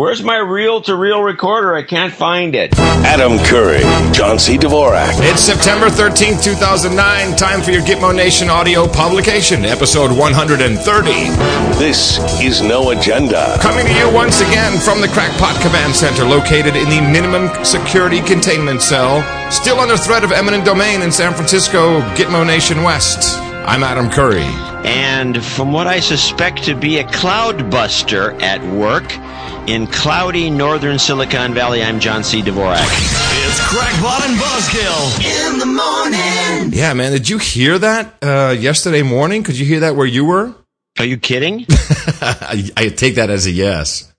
Where's my reel to reel recorder? I can't find it. Adam Curry, John C. Dvorak. It's September 13th, 2009. Time for your Gitmo Nation audio publication, episode 130. This is No Agenda. Coming to you once again from the Crackpot Command Center, located in the minimum security containment cell, still under threat of eminent domain in San Francisco, Gitmo Nation West. I'm Adam Curry. And from what I suspect to be a cloudbuster at work in cloudy northern Silicon Valley, I'm John C. Dvorak. It's Crackpot and Buzzkill in the morning. Yeah, man, did you hear that uh, yesterday morning? Could you hear that where you were? Are you kidding? I, I take that as a yes.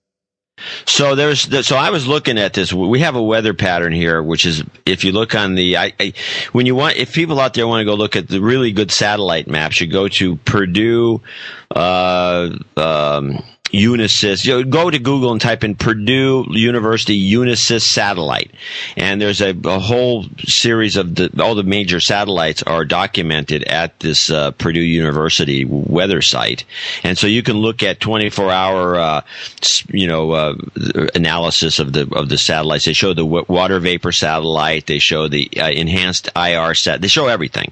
So there's so I was looking at this. We have a weather pattern here, which is if you look on the I, I, when you want if people out there want to go look at the really good satellite maps, you go to Purdue. Uh, um, Unisys. You know, go to Google and type in Purdue University Unisys satellite, and there's a, a whole series of the, all the major satellites are documented at this uh, Purdue University weather site, and so you can look at 24 hour, uh, you know, uh, analysis of the of the satellites. They show the water vapor satellite. They show the uh, enhanced IR set. They show everything.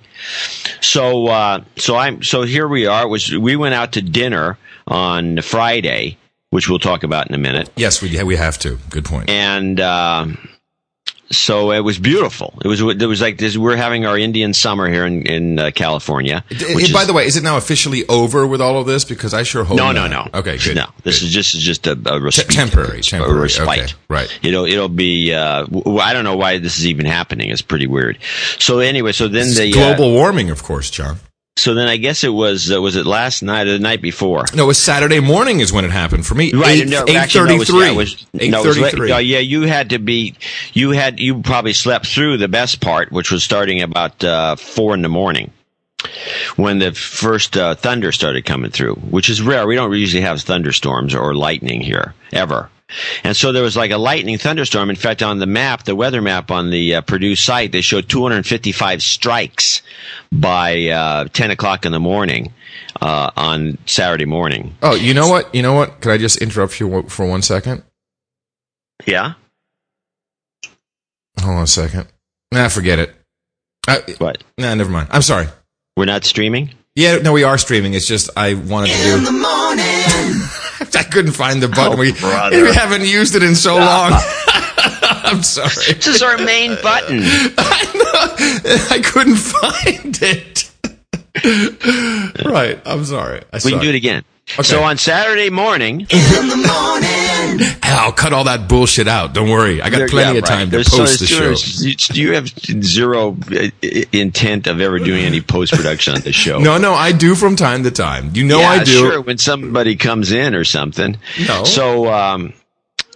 So uh, so I'm so here we are. It was we went out to dinner on Friday, which we'll talk about in a minute. Yes, we we have to. Good point. And uh, so it was beautiful. It was it was like this. We're having our Indian summer here in in uh, California. It, by is, the way, is it now officially over with all of this? Because I sure hope no, no, no. Okay, good. No, this good. is just just a, a respite, temporary, temporary, a respite. Okay, right. It'll it'll be. Uh, I don't know why this is even happening. It's pretty weird. So anyway, so then it's the global uh, warming, of course, John. So then I guess it was uh, was it last night or the night before? No, it was Saturday morning is when it happened for me. Right, eight, thirty three. Eight thirty three. Yeah, you had to be. You had you probably slept through the best part, which was starting about uh, four in the morning when the first uh, thunder started coming through, which is rare. We don't usually have thunderstorms or lightning here ever. And so there was like a lightning thunderstorm. In fact, on the map, the weather map on the uh, Purdue site, they showed 255 strikes by uh, 10 o'clock in the morning uh, on Saturday morning. Oh, you know what? You know what? Could I just interrupt you for one second? Yeah. Hold on a second. Nah, forget it. I, what? Nah, never mind. I'm sorry. We're not streaming. Yeah, no, we are streaming. It's just I wanted to do. In. I couldn't find the button. Oh, we, we haven't used it in so long. I'm sorry. This is our main button. I know. I couldn't find it. right. I'm sorry. I we can do it again. Okay. So on Saturday morning, in the morning, I'll cut all that bullshit out. Don't worry, I got there, plenty yeah, of time right. to post so, the show. Do you have zero uh, intent of ever doing any post production on the show? No, no, I do from time to time. You know, yeah, I do. Sure, when somebody comes in or something. No. So, um,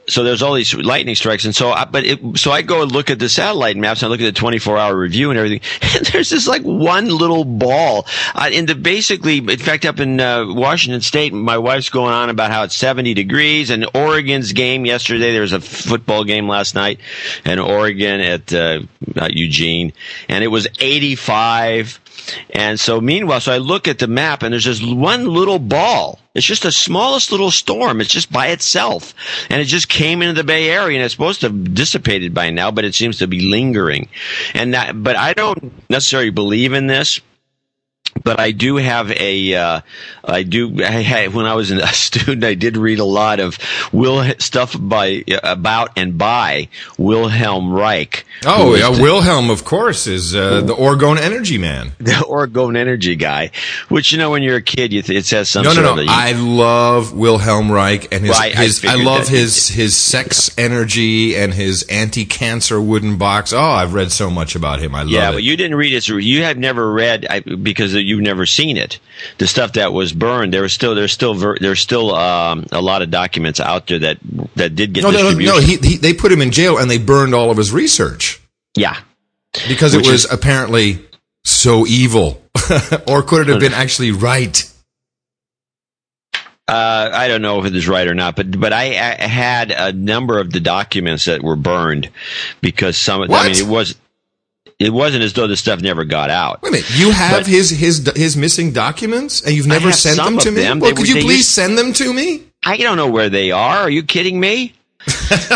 so there's all these lightning strikes, and so I, but it, so I go and look at the satellite maps and I look at the 24 hour review and everything, and there's this like one little ball. Uh, in the basically, in fact, up in uh, Washington State, my wife's going on about how it's 70 degrees, and Oregon's game yesterday. There was a football game last night, and Oregon at uh, Eugene, and it was 85 and so meanwhile, so I look at the map and there's this one little ball. It's just the smallest little storm. It's just by itself. And it just came into the Bay Area and it's supposed to have dissipated by now, but it seems to be lingering. And that, but I don't necessarily believe in this but I do have a, uh, I do, I when I was a student, I did read a lot of Will, stuff by, about and by Wilhelm Reich. Oh, yeah, the, Wilhelm, of course, is uh, the Orgone Energy man. The Orgone Energy guy, which, you know, when you're a kid, you th- it says some no, no, no, no. I love Wilhelm Reich and his, his, I, I love his, his sex energy and his anti-cancer wooden box. Oh, I've read so much about him. I love yeah, it. but you didn't read it. You have never read, I, because you've never seen it. The stuff that was burned, there was still there's still ver- there's still um, a lot of documents out there that that did get no, no, distribution. no. He, he, they put him in jail and they burned all of his research. Yeah, because Which it was is- apparently so evil, or could it have been actually right? Uh, I don't know if it is right or not, but but I, I, had a number of the documents that were burned because some. of What? I mean, it was it wasn't as though the stuff never got out. Wait a minute, you have But- his his his missing documents, and you've never sent them to me. them. Well, They could you please used- send them to me? I don't know where they are. Are you kidding me?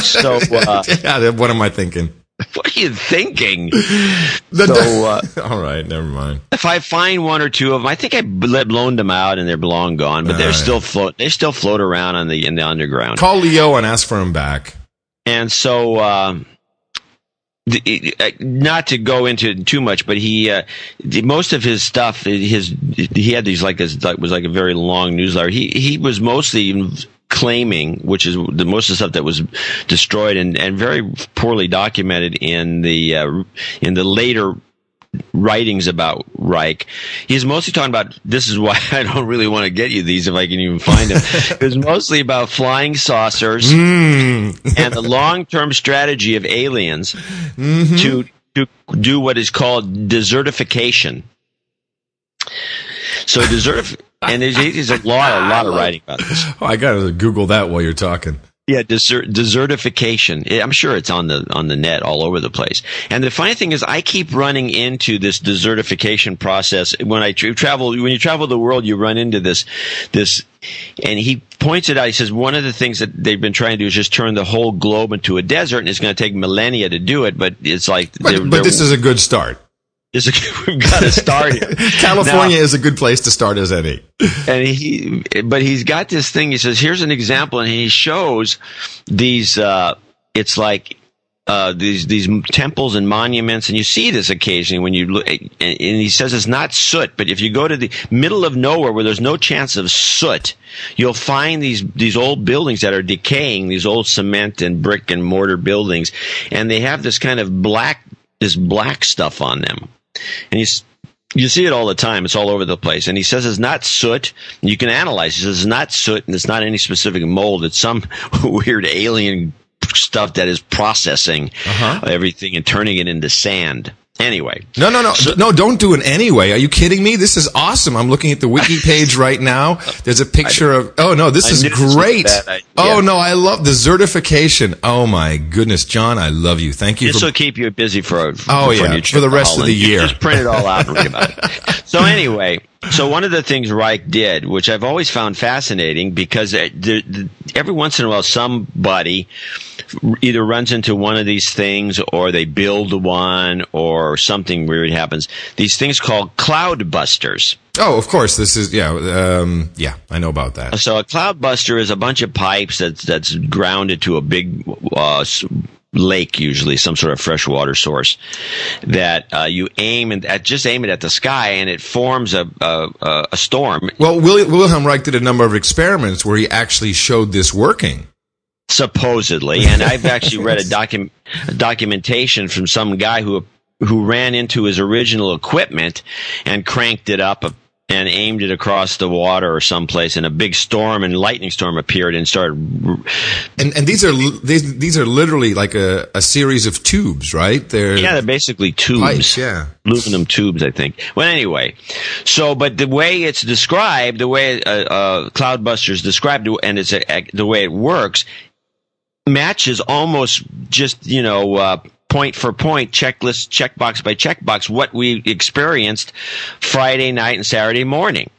so uh, yeah, what am I thinking? What are you thinking? The, so, uh, all right, never mind. If I find one or two of them, I think I blown them out and they're long gone, but all they're right. still float. They still float around on the in the underground. Call Leo and ask for him back. And so, uh, not to go into too much, but he uh, most of his stuff, his he had these like this was like a very long newsletter. He he was mostly claiming, which is the most of the stuff that was destroyed and, and very poorly documented in the uh, in the later writings about Reich. He's mostly talking about this is why I don't really want to get you these if I can even find them. it was mostly about flying saucers mm. and the long term strategy of aliens mm-hmm. to to do what is called desertification. So desert and there's, there's a lot, a lot of writing about this. Oh, I got to Google that while you're talking. Yeah, desert, desertification. I'm sure it's on the on the net all over the place. And the funny thing is, I keep running into this desertification process when I tra- travel. When you travel the world, you run into this this. And he points it out. He says one of the things that they've been trying to do is just turn the whole globe into a desert, and it's going to take millennia to do it. But it's like, but, they're, but they're, this is a good start is a, we've got to start here. California now, is a good place to start as any. And he, but he's got this thing. He says, "Here's an example," and he shows these. Uh, it's like uh, these these temples and monuments, and you see this occasionally when you look. And he says it's not soot, but if you go to the middle of nowhere where there's no chance of soot, you'll find these these old buildings that are decaying. These old cement and brick and mortar buildings, and they have this kind of black this black stuff on them and he's you see it all the time. It's all over the place. And he says it's not soot. You can analyze. He says it's not soot and it's not any specific mold. It's some weird alien stuff that is processing uh-huh. everything and turning it into sand. Anyway. No, no, no. So, no, don't do it anyway. Are you kidding me? This is awesome. I'm looking at the wiki page right now. There's a picture of, oh no, this I is great. Uh, oh no, I love the certification. Oh my goodness, John, I love you. Thank you. This will keep you busy for, oh, for oh yeah, for the rest of the year. just print it all out and read about it. So anyway, so one of the things Reich did, which I've always found fascinating, because every once in a while somebody either runs into one of these things, or they build one, or something weird happens. These things called cloud busters. Oh, of course. This is yeah, um, yeah. I know about that. So a cloud buster is a bunch of pipes that's that's grounded to a big uh, lake, usually some sort of freshwater source, that uh, you aim and at, just aim it at the sky, and it forms a a, a storm. Well, Wilhelm Reich did a number of experiments where he actually showed this working. Supposedly, and I've actually read a docu- documentation from some guy who who ran into his original equipment and cranked it up a and aimed it across the water or someplace, and a big storm and lightning storm appeared and started. And and these are these these are literally like a, a series of tubes, right? They're yeah, they're basically tubes. Pipes, yeah, aluminum tubes, I think. Well, anyway, so but the way it's described, the way uh, uh, Cloudbusters described, and it's a, the way it works, matches almost just you know. Uh, point for point, checklist, checkbox by checkbox, what we experienced Friday night and Saturday morning.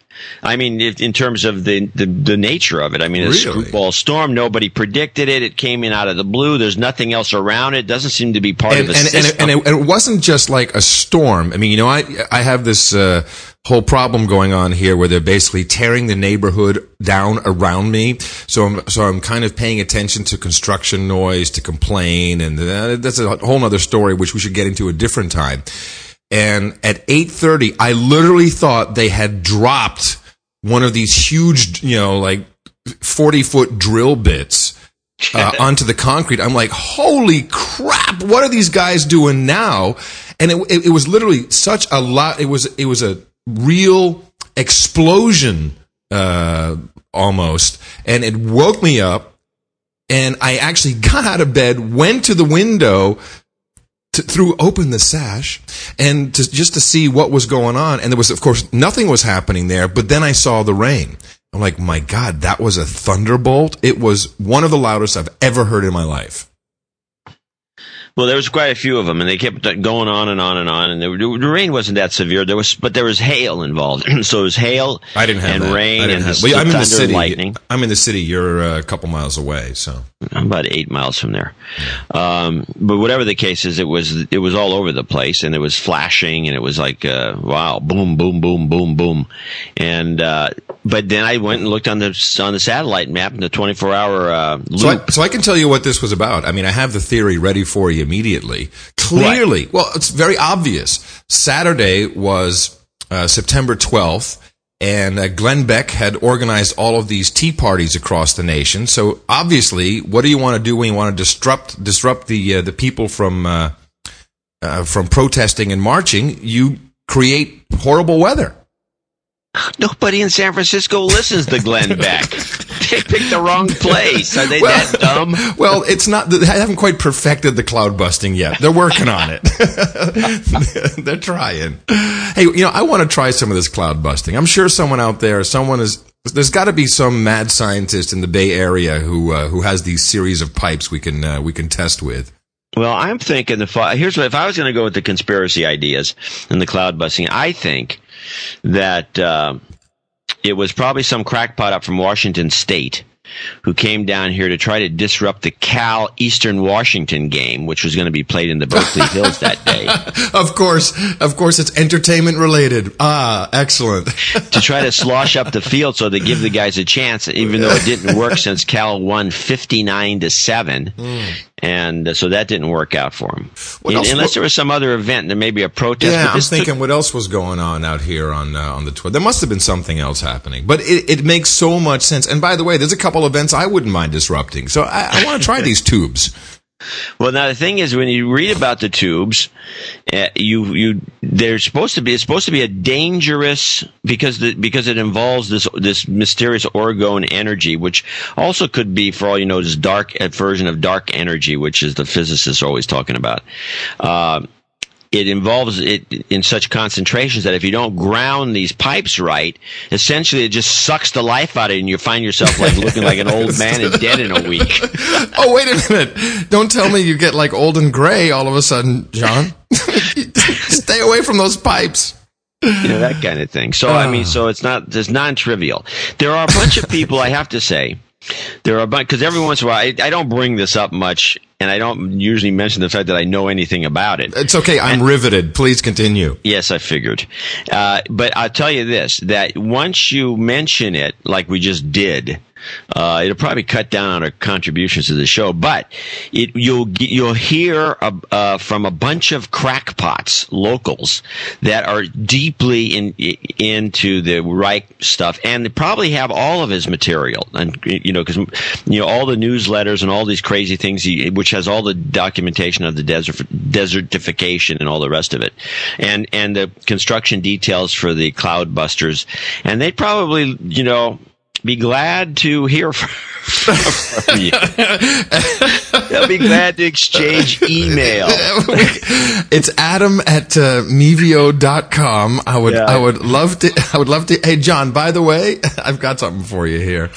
I mean, if, in terms of the, the, the nature of it, I mean, a really? storm. Nobody predicted it. It came in out of the blue. There's nothing else around it. it doesn't seem to be part and, of a and, system. And, it, and, it, wasn't just like a storm. I mean, you know, I I have this uh, whole problem going on here where they're basically tearing the neighborhood down around me. So I'm, so I'm kind of paying attention to construction noise, to complain. And uh, that's a whole other story, which we should get into a different time. And at 8.30, I literally thought they had dropped one of these huge, you know, like 40 foot drill bits uh, onto the concrete. I'm like, holy crap! What are these guys doing now? And it, it, it was literally such a lot. It was it was a real explosion uh, almost, and it woke me up. And I actually got out of bed, went to the window, to, through open the sash, and to, just to see what was going on. And there was, of course, nothing was happening there. But then I saw the rain. I'm like, my God, that was a thunderbolt. It was one of the loudest I've ever heard in my life. Well, there was quite a few of them, and they kept going on and on and on. And the rain wasn't that severe. There was, but there was hail involved. so it was hail. I didn't have and that. rain and have, well, I'm in the city. lightning. I'm in the city. You're a couple miles away, so I'm about eight miles from there. Um, but whatever the case is, it was it was all over the place, and it was flashing, and it was like uh, wow, boom, boom, boom, boom, boom, and uh, but then I went and looked on the on the satellite map in the 24 hour uh, loop. So I, so I can tell you what this was about. I mean, I have the theory ready for you immediately. Clearly, well, it's very obvious. Saturday was uh, September 12th, and uh, Glenn Beck had organized all of these tea parties across the nation. So obviously, what do you want to do when you want to disrupt disrupt the uh, the people from uh, uh, from protesting and marching? You create horrible weather. Nobody in San Francisco listens to Glenn Beck. they picked the wrong place. Are they Well- that dumb? Well, it's not. They haven't quite perfected the cloud busting yet. They're working on it. They're trying. Hey, you know, I want to try some of this cloud busting. I'm sure someone out there, someone is. There's got to be some mad scientist in the Bay Area who uh, who has these series of pipes we can uh, we can test with. Well, I'm thinking the here's what if I was going to go with the conspiracy ideas and the cloud busting, I think that uh, it was probably some crackpot up from Washington State who came down here to try to disrupt the Cal Eastern Washington game, which was going to be played in the Berkeley Hills that day, Of course, of course, it's entertainment related. Ah, excellent. to try to slosh up the field so they give the guys a chance, even though it didn't work since Cal won 59 to 7. And uh, so that didn't work out for him. What Unless there was some other event, there may be a protest. Yeah, I'm this took- thinking what else was going on out here on uh, on the Twitter. There must have been something else happening, but it, it makes so much sense. And by the way, there's a couple events I wouldn't mind disrupting, so I, I want to try these tubes. Well, now the thing is, when you read about the tubes, uh, you you they're supposed to be it's supposed to be a dangerous because the, because it involves this this mysterious orgone energy, which also could be, for all you know, this dark version of dark energy, which is the physicists are always talking about. Uh, it involves it in such concentrations that if you don't ground these pipes right, essentially it just sucks the life out of you, and you find yourself like looking like an old man and dead in a week. Oh, wait a minute! Don't tell me you get like old and gray all of a sudden, John. Stay away from those pipes. you know that kind of thing. So I mean, ah. so it's not it's non-trivial. There are a bunch of people I have to say. There are a bunch because every once in a while I, I don't bring this up much, and I don't usually mention the fact that I know anything about it. It's okay. I'm riveted. Please continue. Yes, I figured. Uh, but I'll tell you this: that once you mention it, like we just did, uh, it'll probably cut down on our contributions to the show. But it, you'll you'll hear uh, uh, from a bunch of crackpots, locals that are deeply in, into the Reich stuff, and they probably have all of his material. And you know, because you know all the newsletters and all these crazy things, he, which has all the documentation of the desert desertification and all the rest of it, and and the construction details for the cloud busters, and they probably you know be glad to hear from, from you. They'll be glad to exchange email. It's Adam at uh, Mevio.com. I would, Yeah. I would love to, I would love to. Hey, John, by the way, I've got something for you here.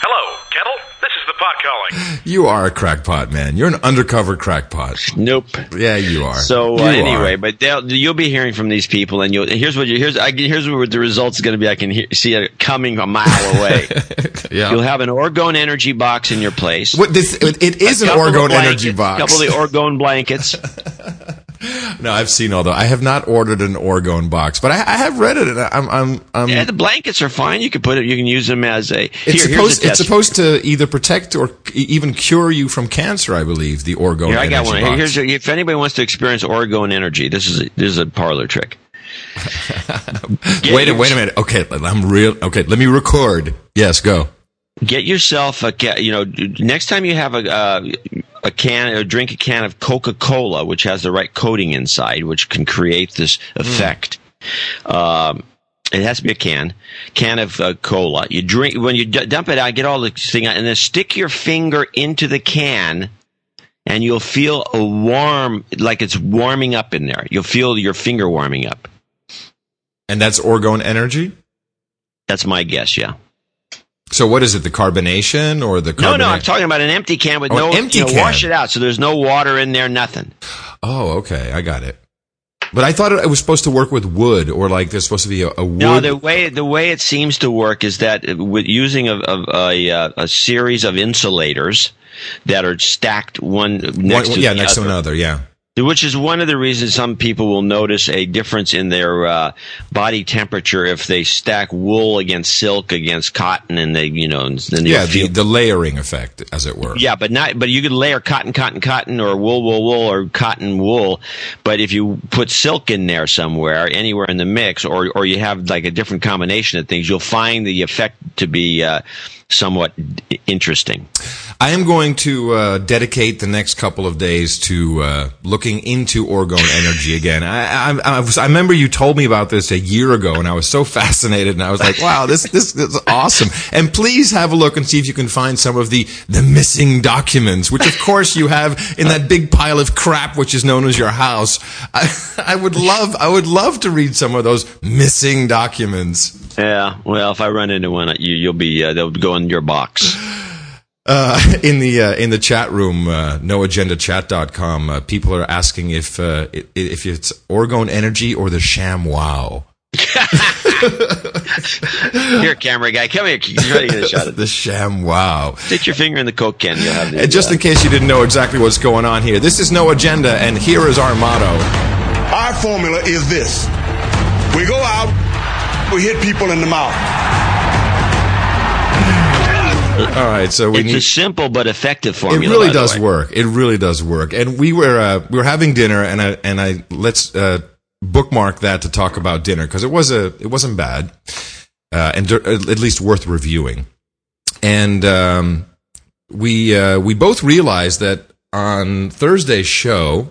Hello, Kettle. This is the pot calling. You are a crackpot, man. You're an undercover crackpot. Nope. Yeah, you are. So You uh, are. anyway, but you'll be hearing from these people, and you'll here's what you here's I, here's what the results is going to be. I can hear, see it coming a mile away. yeah. You'll have an orgone energy box in your place. what this? It, it is A an orgone blankets- energy box. couple of the orgone blankets. no, I've seen all those. I have not ordered an orgone box, but I, I have read it. And I'm, I'm, I'm. yeah, the blankets are fine. You can put it. You can use them as a. it's here, here's a supposed. It's supposed to either protect or even cure you from cancer. I believe the orgone. Here, I got one. box. Here's a, if anybody wants to experience orgone energy, this is a, this is a parlor trick. Wait a your- wait a minute. Okay, I'm real. Okay, let me record. Yes, go. Get yourself a you know next time you have a uh, a can or drink a can of Coca Cola, which has the right coating inside, which can create this effect. Um, it has to be a can, can of uh, cola. You drink when you d- dump it out, get all the thing out, and then stick your finger into the can, and you'll feel a warm, like it's warming up in there. You'll feel your finger warming up. And that's orgone energy. That's my guess. Yeah. So what is it? The carbonation or the No, carbonate? no, I'm talking about an empty can with Oh, no empty you know, can. Wash it out so there's no water in there, nothing. Oh, okay, I got it. But I thought it was supposed to work with wood, or like there's supposed to be a, a wood. No, the way the way it seems to work is that with using a, a, a, uh, a series of insulators that are stacked one next One- to yeah, next other. to another. Yeah. Which is one of the reasons some people will notice a difference in their uh, body temperature if they stack wool against silk against cotton, and they, you know, then Yeah, the, the layering effect, as it were. yeah, but not. But you could layer cotton, cotton, cotton, or wool, wool, wool, or cotton, wool. But if you put silk in there somewhere, anywhere in the mix, or or you have like a different combination of things, you'll find the effect to be uh, somewhat interesting. I am going to uh, dedicate the next couple of days to uh, looking into orgone energy again. I, I, I, was, I remember you told me about this a year ago, and I was so fascinated, and I was like, "Wow, this this is awesome!" And please have a look and see if you can find some of the the missing documents, which of course you have in that big pile of crap which is known as your house. I, I would love I would love to read some of those missing documents. Yeah. Well, if I run into one, you, you'll be uh, they'll go in your box. Uh, in the uh, in the chat room, uh, noagendachat.com, uh, people are asking if uh, if it's Orgone Energy or the Sham Wow. Here, camera guy, come here. You're ready to get a shot at The Sham Wow. Stick your finger in the coke can. You'll have the. And just uh, in case you didn't know exactly what's going on here, this is No Agenda, and here is our motto. Our formula is this. We go out, we hit people in the mouth. All right, so we it's need. a simple but effective formula. It really by the does way. work. It really does work. And we were uh, we were having dinner, and I and I let's uh, bookmark that to talk about dinner because it was a it wasn't bad, uh, and at least worth reviewing. And um, we uh, we both realized that on Thursday's show,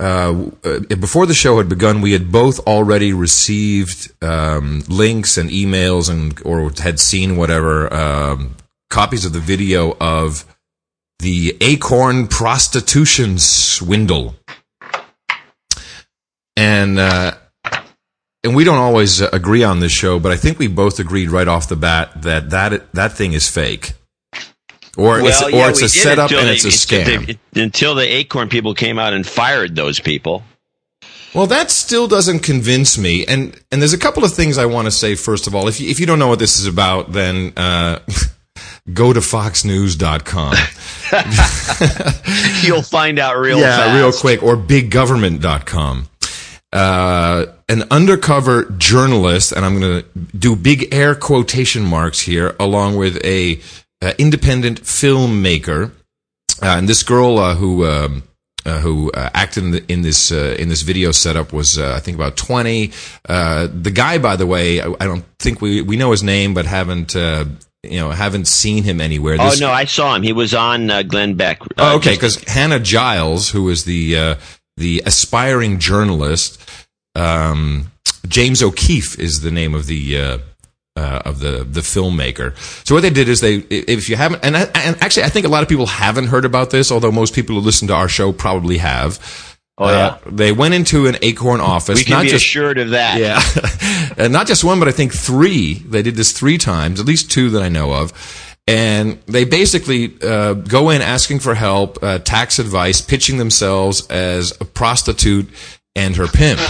uh, uh, before the show had begun, we had both already received um, links and emails, and or had seen whatever um, copies of the video of the Acorn prostitution swindle, and uh, and we don't always uh, agree on this show, but I think we both agreed right off the bat that that that thing is fake. Or it's, Well, or yeah, it's a setup and they- it's a scam. they- until the Acorn people came out and fired those people. Well, that still doesn't convince me. And and there's a couple of things I want to say first of all. If you, if you don't know what this is about, then uh, go to foxnews.com. You'll find out real yeah, fast. real quick or biggovernment.com. Uh, an undercover journalist, and I'm going to do big air quotation marks here, along with a uh, independent filmmaker, uh, and this girl uh, who um, uh, who uh, acted in, the, in this uh, in this video setup was uh, I think about 20. Uh, the guy, by the way, I, I don't think we we know his name, but haven't. Uh, you know, haven't seen him anywhere. Oh no, I saw him. He was on uh, Glenn Beck. Uh, Oh, okay, just- because Hannah Giles, who is the uh, the aspiring journalist, um, James O'Keefe is the name of the uh, of the the filmmaker. So what they did is they, if you haven't, and I, and actually, I think a lot of people haven't heard about this, although most people who listen to our show probably have. Oh, yeah. Uh, they went into an Acorn office, we can not be just assured of that. yeah. and not just one, but I think three. They did this three times, at least two that I know of. And they basically uh, go in asking for help, uh, tax advice, pitching themselves as a prostitute and her pimp.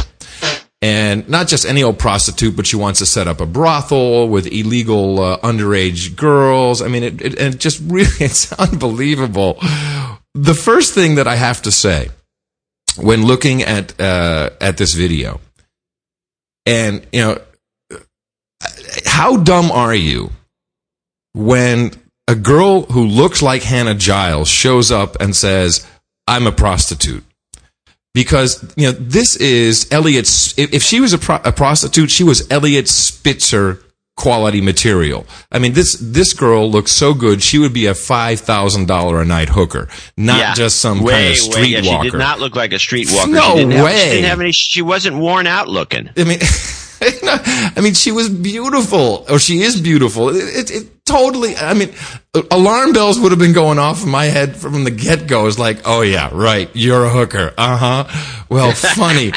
And not just any old prostitute, but she wants to set up a brothel with illegal uh, underage girls. I mean, it, it, it just really, it's unbelievable. The first thing that I have to say when looking at uh, at this video, and you know, how dumb are you when a girl who looks like Hannah Giles shows up and says, "I'm a prostitute"? Because you know this is Eliot. If she was a, pro- a prostitute, she was Eliot Spitzer quality material. I mean, this this girl looks so good. She would be a five thousand dollar a night hooker, not Yeah. just some way, kind of way, streetwalker. yeah, She did not look like a streetwalker. No she didn't have- way. she didn't have any. She wasn't worn out looking. I mean, I mean, she was beautiful, or she is beautiful. It, it, it totally. I mean, alarm bells would have been going off in my head from the get go. It's like, oh yeah, right, you're a hooker. Uh huh. Well, funny.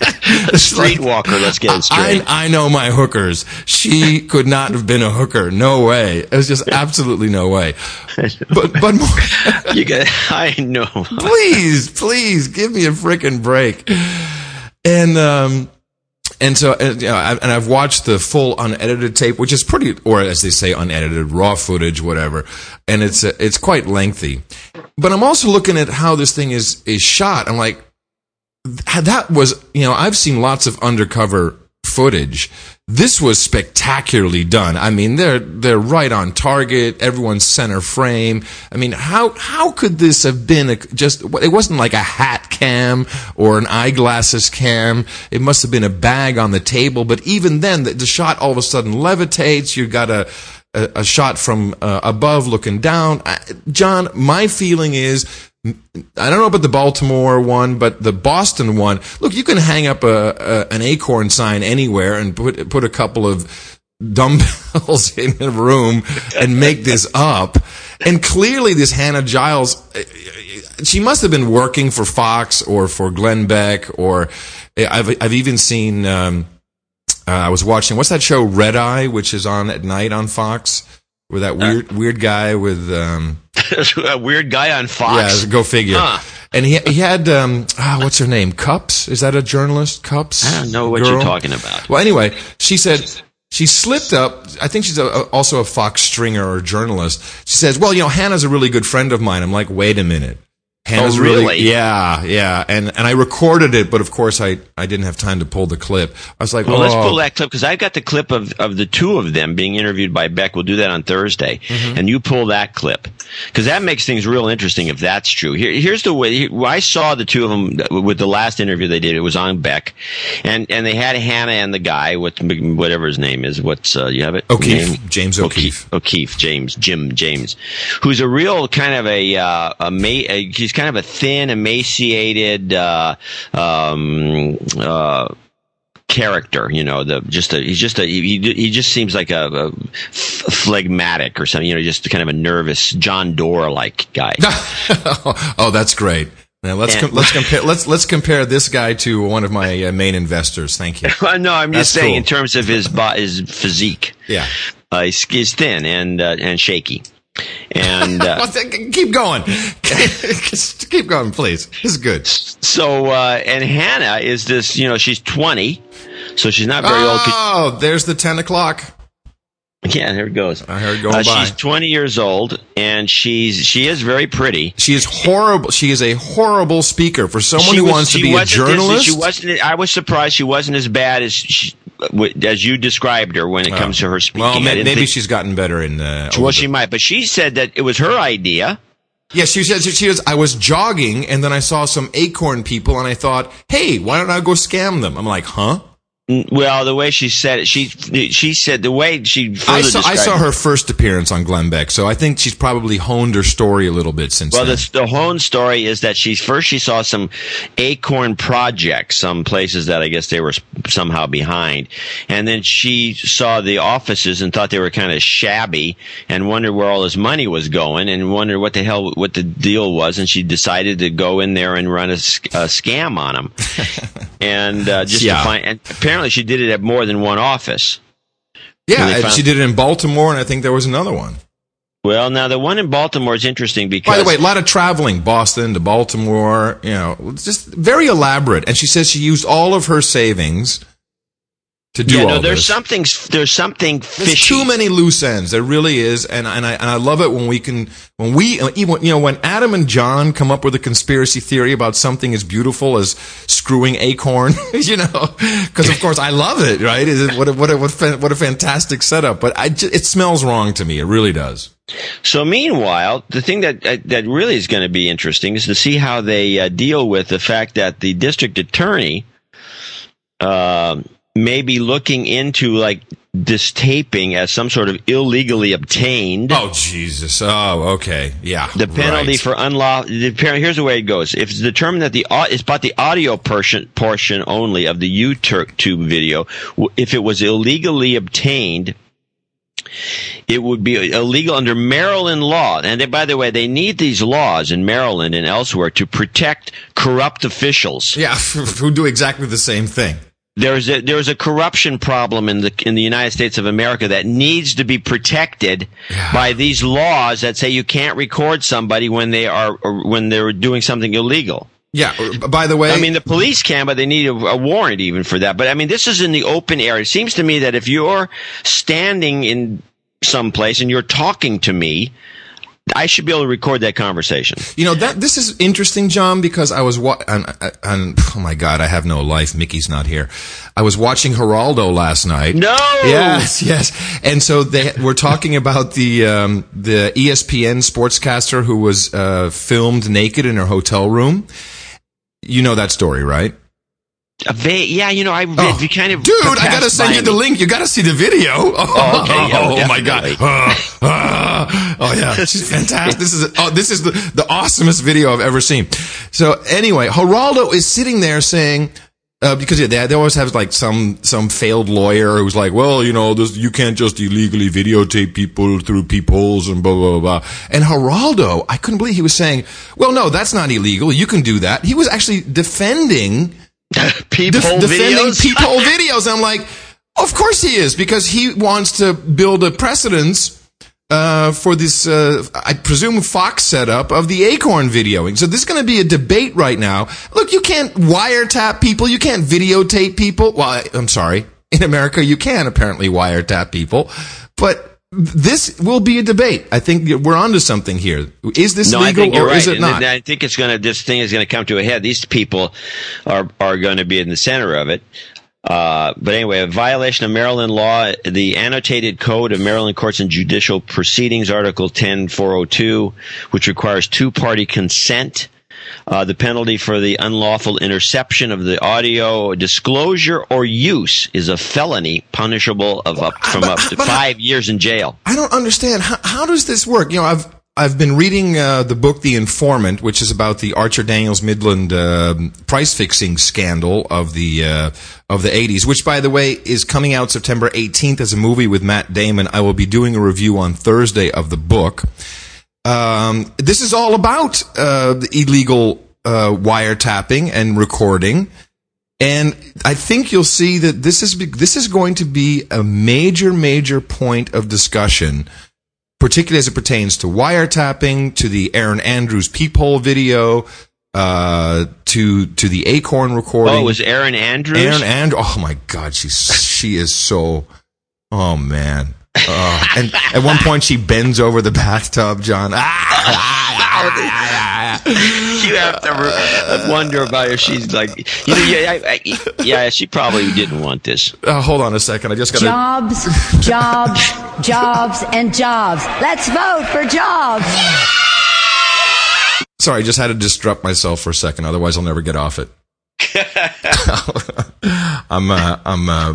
Streetwalker, let's get it straight. I, I know my hookers. She could not have been a hooker. No way. It was just absolutely no way. But but more, you get. I know. please, please give me a freaking break. And um and so and, you know, I, and I've watched the full unedited tape, which is pretty, or as they say, unedited raw footage, whatever. And it's uh, it's quite lengthy. But I'm also looking at how this thing is is shot. I'm like, that was you know I've seen lots of undercover footage. This was spectacularly done. I mean, they're they're right on target. Everyone's center frame. I mean, how how could this have been a, just? It wasn't like a hat cam or an eyeglasses cam. It must have been a bag on the table. But even then, the, the shot all of a sudden levitates. You got a a, a shot from uh, above looking down. I, John, my feeling is I don't know about the Baltimore one, but the Boston one. Look, you can hang up a, a an acorn sign anywhere and put put a couple of dumbbells in a room and make this up. And clearly, this Hannah Giles, she must have been working for Fox or for Glenn Beck, or I've I've even seen. Um, uh, I was watching what's that show Red Eye, which is on at night on Fox, with that weird weird guy with. Um, a weird guy on Fox. yeah, go figure. Huh. And he he had um, ah, what's her name? Cups? Is that a journalist? Cups? I don't know what girl? you're talking about. Well, anyway, she said she slipped up. I think she's a, a- also a Fox stringer or journalist. She says, "Well, you know, Hannah's a really good friend of mine." I'm like, "Wait a minute." Hannah's Oh, really? yeah, yeah, and and I recorded it, but of course I I didn't have time to pull the clip. I was like, Well, let's "Oh." pull that clip because I've got the clip of, of the two of them being interviewed by Beck. We'll do that on Thursday, Mm-hmm. and you pull that clip because that makes things real interesting if that's true. Here, here's the way here- I saw the two of them with the last interview they did. It was on Beck, and and they had Hannah and the guy with whatever his name is. What's uh, you have it? O'Keefe. Name? James O'Keefe. O'Keefe, James, Jim James, who's a real kind of a, uh, a, ma- a he's kind of a thin, emaciated, uh, um, uh, character, you know, the just a he's just a he he just seems like a, a phlegmatic or something, you know, just kind of a nervous John Doerr like guy. oh, that's great. Now let's And- com- let's compare let's let's compare this guy to one of my uh, main investors. Thank you. No, I'm just saying cool. in terms of his bo- his physique. Yeah. Uh, he's, he's thin and uh, and shaky. And uh, keep going. Keep going, please. This is good. so uh, and Hannah is this, you know, she's 20, so she's not very old. Oh, there's the ten o'clock. Yeah, there it goes. I heard going Uh, by. She's 20 years old, and she's she is very pretty. She is horrible. She is a horrible speaker for someone She who was- wants to be a wasn't this- journalist. She wasn't. I was surprised she wasn't as bad as she, as you described her when it comes to her speaking. well, maybe think- she's gotten better in. Uh, Well, she might, but she said that it was her idea. Yeah, she said she was. I was jogging and then I saw some acorn people and I thought, hey, why don't I go scam them? I'm like, huh? Well, the way she said it, she she said the way she I saw, I saw her first appearance on Glenn Beck, so I think she's probably honed her story a little bit since Well, then. the, the Hone story is that she first she saw some acorn projects, some places that I guess they were somehow behind, and then she saw the offices and thought they were kind of shabby, and wondered where all this money was going, and wondered what the hell what the deal was, and she decided to go in there and run a, a scam on them, and uh, just Yeah. to find. And apparently, she did it at more than one office. yeah, found- she did it in Baltimore, and I think there was another one. Well, now the one in Baltimore is interesting because By the way, a lot of traveling, Boston to Baltimore, you know, just very elaborate. And she says she used all of her savings to do yeah, all no, there's this. something there's something There's too many loose ends. There really is, and and I and I love it when we can when we even you know when Adam and John come up with a conspiracy theory about something as beautiful as screwing acorn, you know, because of course I love it. Right? Is it, what a, what a, what a, what a fantastic setup, but I it smells wrong to me. It really does. So meanwhile, the thing that uh, that really is going to be interesting is to see how they uh, deal with the fact that the district attorney uh, may be looking into like this taping as some sort of illegally obtained. Oh Jesus! Oh okay, yeah. The penalty right. for unlawful. Here's the way it goes: if it's determined that the it's about the audio portion portion only of the YouTube video, if it was illegally obtained, it would be illegal under Maryland law. And they, by the way, they need these laws in Maryland and elsewhere to protect corrupt officials. Yeah, who do exactly the same thing. There's a there's a corruption problem in the in the United States of America that needs to be protected Yeah. by these laws that say you can't record somebody when they are or when they're doing something illegal. Yeah. By the way, I mean, the police can, but they need a, a warrant even for that. But I mean, this is in the open air. It seems to me that if you're standing in some place and you're talking to me, I should be able to record that conversation. You know that this is interesting, John, because I was wa- and, and oh my God, I have no life. Mickey's not here. I was watching Geraldo last night. No! Yes, yes. And so they were talking about the um, the ESPN sportscaster who was uh, filmed naked in her hotel room. You know that story, right? Yeah, you know, I Oh, kind of dude, I gotta send you the link. You gotta see the video. Oh, Oh, okay. Yeah, oh my god. ah. oh yeah, she's fantastic. This is oh, this is the the awesomest video I've ever seen. So anyway, Geraldo is sitting there saying. Uh, because yeah, they, they always have like some some failed lawyer who's like, well, you know, this, you can't just illegally videotape people through peepholes and blah blah blah. And Geraldo, I couldn't believe he was saying, well, no, that's not illegal. You can do that. He was actually defending peephole def- defending videos. peephole videos. I'm like, of course he is because he wants to build a precedence uh, for this, uh, I presume, Fox setup of the Acorn videoing. So this is going to be a debate right now. Look, you can't wiretap people. You can't videotape people. Well, I, I'm sorry. In America, you can apparently wiretap people, but this will be a debate. I think we're onto something here. Is this No, legal or right. is it And not? I think it's going to. This thing is going to come to a head. These people are are going to be in the center of it. Uh, but anyway, a violation of Maryland law, the annotated code of Maryland courts and judicial proceedings, Article 10402, which requires two-party consent. Uh, the penalty for the unlawful interception of the audio disclosure or use is a felony punishable of up from But- up to five years in jail. I don't understand how, how does this work? You know, I've I've been reading uh, the book The Informant, which is about the Archer Daniels Midland um price fixing scandal of the uh, of the 80s, which by the way is coming out September 18th as a movie with Matt Damon. I will be doing a review on Thursday of the book. Um, this is all about uh, the illegal uh, wiretapping and recording. And I think you'll see that this is this is going to be a major, major point of discussion, particularly as it pertains to wiretapping, to the Erin Andrews peephole video, uh, to to the Acorn recording. Oh, it was Erin Andrews? Erin and oh my God, she's she is so. Oh man. Uh, and at one point she bends over the bathtub, John. Ah, you have to re- wonder about if she's like, you know, yeah, I, I, yeah, she probably didn't want this. Uh, hold on a second. I just got. Jobs, jobs, jobs, and jobs. Let's vote for jobs. Sorry, I just had to disrupt myself for a second. Otherwise, I'll never get off it. I'm uh, I'm uh,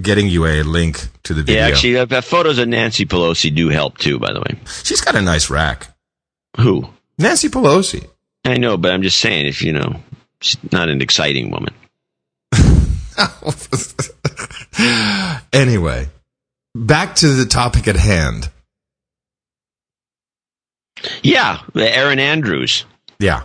getting you a link to the video. Yeah, actually, uh, photos of Nancy Pelosi do help too. By the way, she's got a nice rack. who? Nancy Pelosi. I know, but I'm just saying, if you know, she's not an exciting woman. anyway, back to the topic at hand. Yeah, Erin Andrews. Yeah.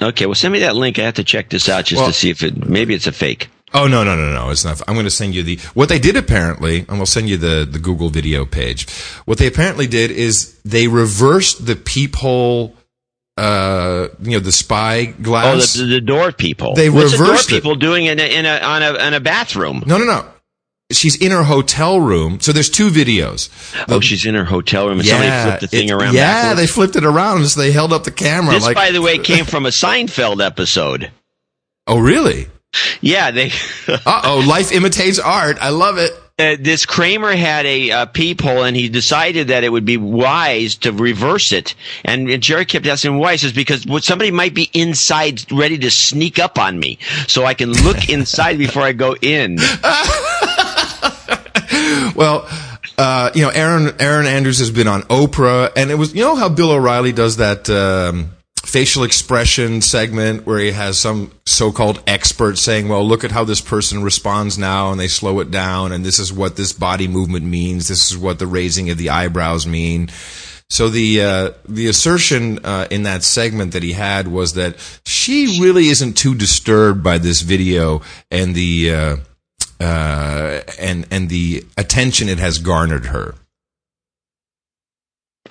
Okay, well, send me that link. I have to check this out just Well- to see if it maybe it's a fake. Oh no no no no! It's not. I'm going to send you the what they did apparently, and we'll send you the the Google video page. What they apparently did is they reversed the peephole, uh, you know, the spy Oh, glass. the, the door people. They What's the door reversed it. people doing in a, in a on a in a bathroom? no no no. She's in her hotel room. So there's two videos. Oh, she's in her hotel room and somebody flipped the thing it- around. Yeah, backwards. they flipped it around. So they held up the camera. This, like, by the way, came from a Seinfeld episode. oh really? Yeah, they. Uh oh, life imitates art. I love it. uh, this Kramer had a uh, peephole, and he decided that it would be wise to reverse it. And, and Jerry kept asking why. He says because what somebody might be inside, ready to sneak up on me, so I can look inside before I go in. Well, uh, you know, Erin Erin Andrews has been on Oprah, and it was you know how Bill O'Reilly does that um, facial expression segment where he has some so-called expert saying, "Well, look at how this person responds now," and they slow it down, and this is what this body movement means. This is what the raising of the eyebrows mean. So the uh, the assertion uh, in that segment that he had was that she really isn't too disturbed by this video and the uh, uh, and and the attention it has garnered her.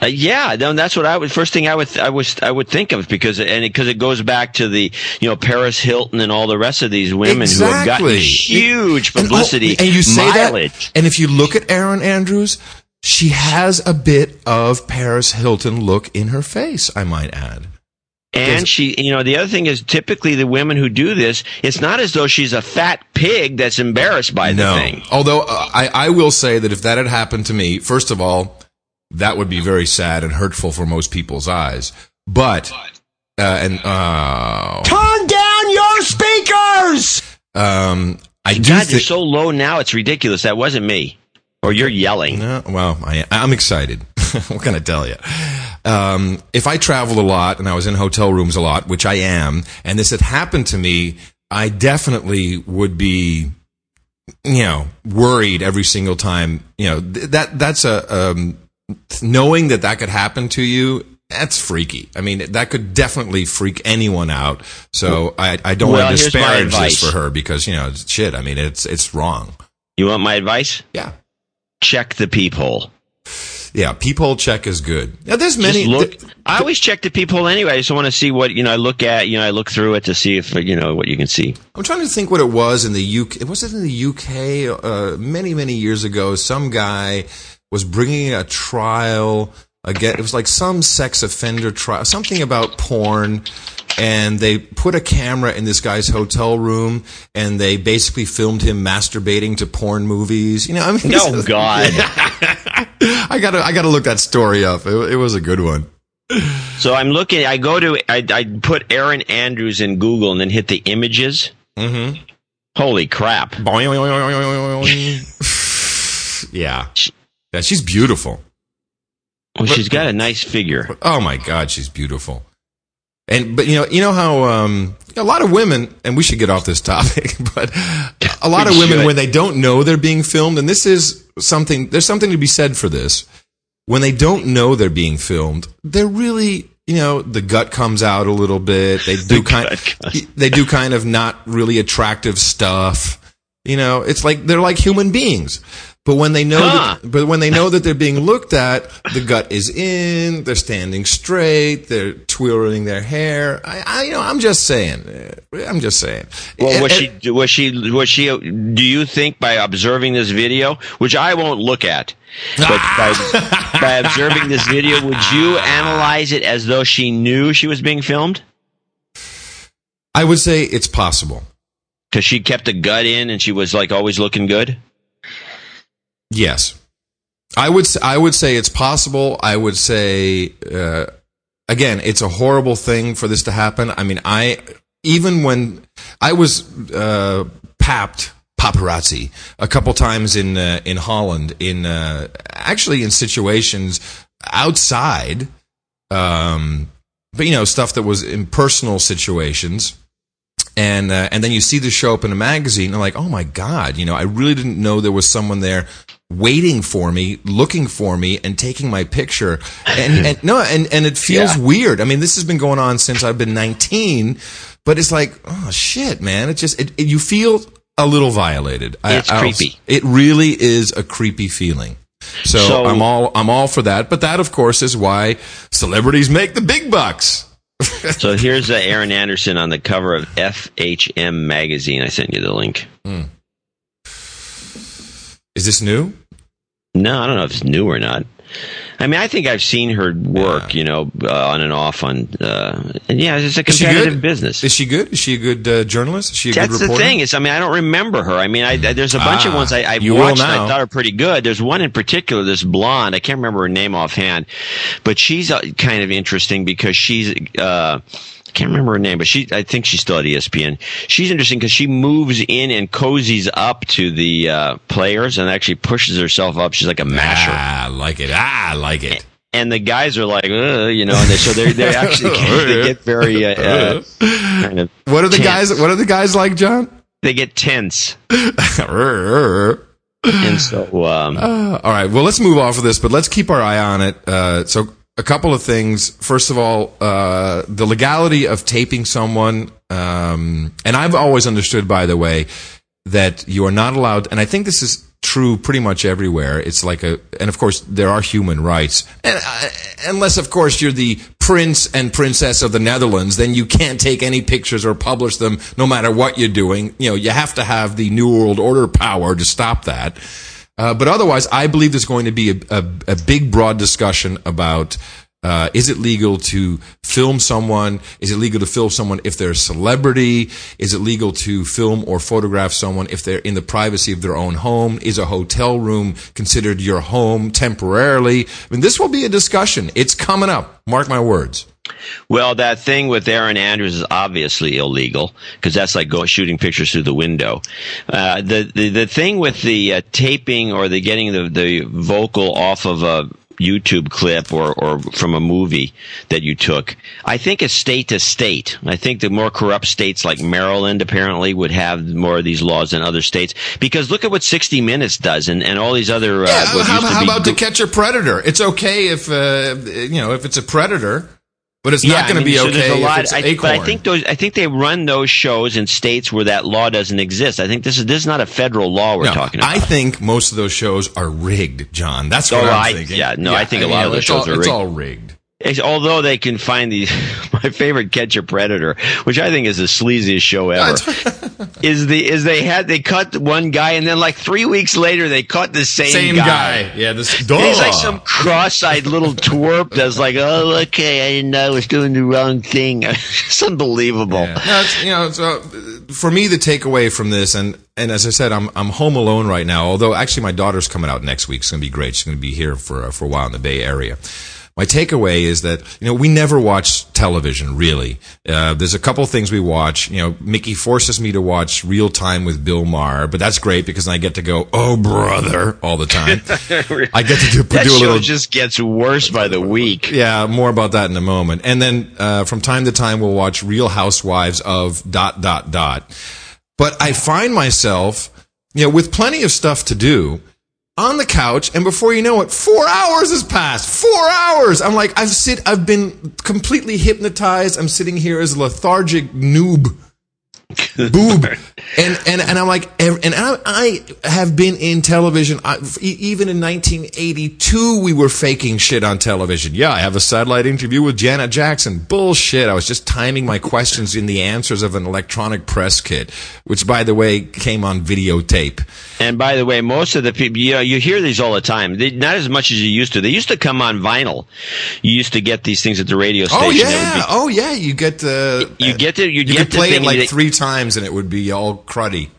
Uh, yeah, no, that's what I would. First thing I would, I was, I would think of because, and because it, goes back to the, you know, Paris Hilton and all the rest of these women who have gotten Exactly. huge And, oh, publicity, and you say mileage. that, and if you look at Erin Andrews, she has a bit of Paris Hilton look in her face. I might add. And she, you know, the other thing is typically the women who do this, it's not as though she's a fat pig that's embarrassed by the no. thing. Although uh, I, I will say that if that had happened to me, first of all, that would be very sad and hurtful for most people's eyes. But uh, and uh, Turn down your speakers! um, I do God, you're so low now, it's ridiculous. That wasn't me. Or you're yelling. No, well, I, I'm excited. what can I tell you? Um, if I traveled a lot and I was in hotel rooms a lot, which I am, and this had happened to me, I definitely would be, you know, worried every single time. You know, th- that that's a um, knowing that that could happen to you. That's freaky. I mean, that could definitely freak anyone out. So I, I don't Well, want to disparage this for her because you know, shit. I mean, it's it's wrong. You want my advice? Yeah. Check the peephole. Yeah, peephole check is good. Now, there's many. Just look. th- I always check the peephole anyway. I just want to see what you know. I look at you know. I look through it to see if you know what you can see. I'm trying to think what it was in the UK. It was it in the UK uh, many, many years ago? Some guy was bringing a trial again. It was like some sex offender trial, something about porn. And they put a camera in this guy's hotel room, and they basically filmed him masturbating to porn movies. You know, I mean, Oh God! I gotta, I gotta look that story up. It, it was a good one. so I'm looking. I go to. I, I put Erin Andrews in Google and then hit the images. Mm-hmm. Holy crap! yeah, yeah, she's beautiful. Well, she's got a nice figure. Oh my God, she's beautiful. And but you know you know how um, a lot of women and we should get off this topic, but a lot of women when they don't know they're being filmed, and this is something. There's something to be said for this. When they don't know they're being filmed, they're really you know the gut comes out a little bit. They do kind gut comes- they do kind of not really attractive stuff. You know, it's like they're like human beings. But when they know, Huh. that, but when they know that they're being looked at, the gut is in. They're standing straight. They're twirling their hair. I, I you know, I'm just saying. Uh, I'm just saying. Well, was and- she? Was she? Was she? Do you think by observing this video, which I won't look at, but by, by observing this video, would you analyze it as though she knew she was being filmed? I would say it's possible. Because she kept the gut in and she was like always looking good. Yes, I would. I would say it's possible. I would say uh, again, it's a horrible thing for this to happen. I mean, I even when I was uh, papped paparazzi a couple times in uh, in Holland, in uh, actually in situations outside, um, but you know stuff that was in personal situations and uh, and then you see the show up in a magazine and like oh my god you know i really didn't know there was someone there waiting for me looking for me and taking my picture and, and no and and it feels Yeah. weird i mean this has been going on since i've been 19 but it's like oh shit man it just it, it- you feel a little violated It's I'll- creepy. it really is a creepy feeling so, So- i'm all i'm all for that but that of course is why celebrities make the big bucks So here's uh, Erin Anderson on the cover of FHM magazine. I sent you the link. Is this new No, I don't know if it's new or not. I mean, I think I've seen her work, you know, uh, on and off on, uh, and yeah, it's a competitive business. Is she good? Is she a good uh, journalist? Is she a That's good the thing. Is I mean I don't remember her. I mean I, there's a bunch of Ah, ones I, I watched. and. I thought are pretty good. There's one in particular, this blonde. I can't remember her name offhand, but she's uh, kind of interesting because she's. Uh, I can't remember her name, but she. I think she's still at ESPN. She's interesting because she moves in and cozies up to the uh, players and actually pushes herself up. She's like a masher. Ah, I like it. Ah, I like it. and the guys are like, uh, you know, and they, so they they actually get, they get very uh, uh, kind of What are the tense. guys? What are the guys like, John? They get tense, All and so um, right. Well, let's move off of this, but let's keep our eye on it. Uh, so, a couple of things. First of all, uh, the legality of taping someone, um, and I've always understood, by the way, that you are not allowed, and I think this is true pretty much everywhere. It's like a, and of course there are human rights, and uh, unless of course you're the prince and princess of the Netherlands, then you can't take any pictures or publish them, no matter what you're doing. You know, you have to have the New World Order power to stop that. Uh, but otherwise, I believe there's going to be a, a, a big, broad discussion about uh, is it legal to film someone? Is it legal to film someone if they're a celebrity? Is it legal to film or photograph someone if they're in the privacy of their own home? Is a hotel room considered your home temporarily? I mean, this will be a discussion. It's coming up. Mark my words. Well, that thing with Erin Andrews is obviously illegal because that's like go, shooting pictures through the window. Uh, the, the the thing with the uh, taping or the getting the the vocal off of a YouTube clip or, or from a movie that you took. I think it's state to state. I think the more corrupt states like Maryland apparently would have more of these laws than other states. Because look at what 60 Minutes does and, and all these other. Uh, Yeah, what how, used to how about to catch a predator? It's okay if uh, you know if it's a predator, but it's not I going to mean, be so okay there's a lot, I. But I think those, I think they run those shows in states where that law doesn't exist. I think this is this is not a federal law we're No, talking about. I think most of those shows are rigged, John. That's what Oh, I'm I- thinking. yeah, no, I think a lot of those shows all, are It's all rigged. Although they can find these, my favorite Catch a Predator, which I think is the sleaziest show ever, is the is they had they cut one guy and then like three weeks later they cut the same, Same guy. Yeah, this. And He's like some cross-eyed little twerp that's like, oh, okay, I didn't know I was doing the wrong thing. it's unbelievable. Yeah. No, it's, you know, so uh, for me, the takeaway from this, and and as I said, I'm I'm home alone right now. Although actually, my daughter's coming out next week. It's going to be great. She's going to be here for uh, for a while in the Bay Area. My takeaway is that you know we never watch television really. Uh, there's a couple things we watch. You know, Mickey forces me to watch Real Time with Bill Maher, but that's great because I get to go, oh brother, all the time. I get to do, That do a show little just gets worse by the week. yeah, more about that in a moment. And then uh, from time to time, we'll watch Real Housewives of dot dot dot. But I find myself, you know, with plenty of stuff to do, on the couch, and before you know it, four hours has passed. Four hours. I'm like, I've sit, I've been completely hypnotized. I'm sitting here as a lethargic noob. boob and and and I'm like and I, I have been in television I, even in 1982 we were faking shit on television yeah I have a satellite interview with Janet Jackson bullshit I was just timing my questions in the answers of an electronic press kit which by the way came on videotape And by the way, most of the people, you know, you hear these all the time. They, not as much as you used to. They used to come on vinyl. You used to get these things at the radio oh, station. oh yeah be- oh yeah you get the You get to- you you get the play it like three times and it would be all cruddy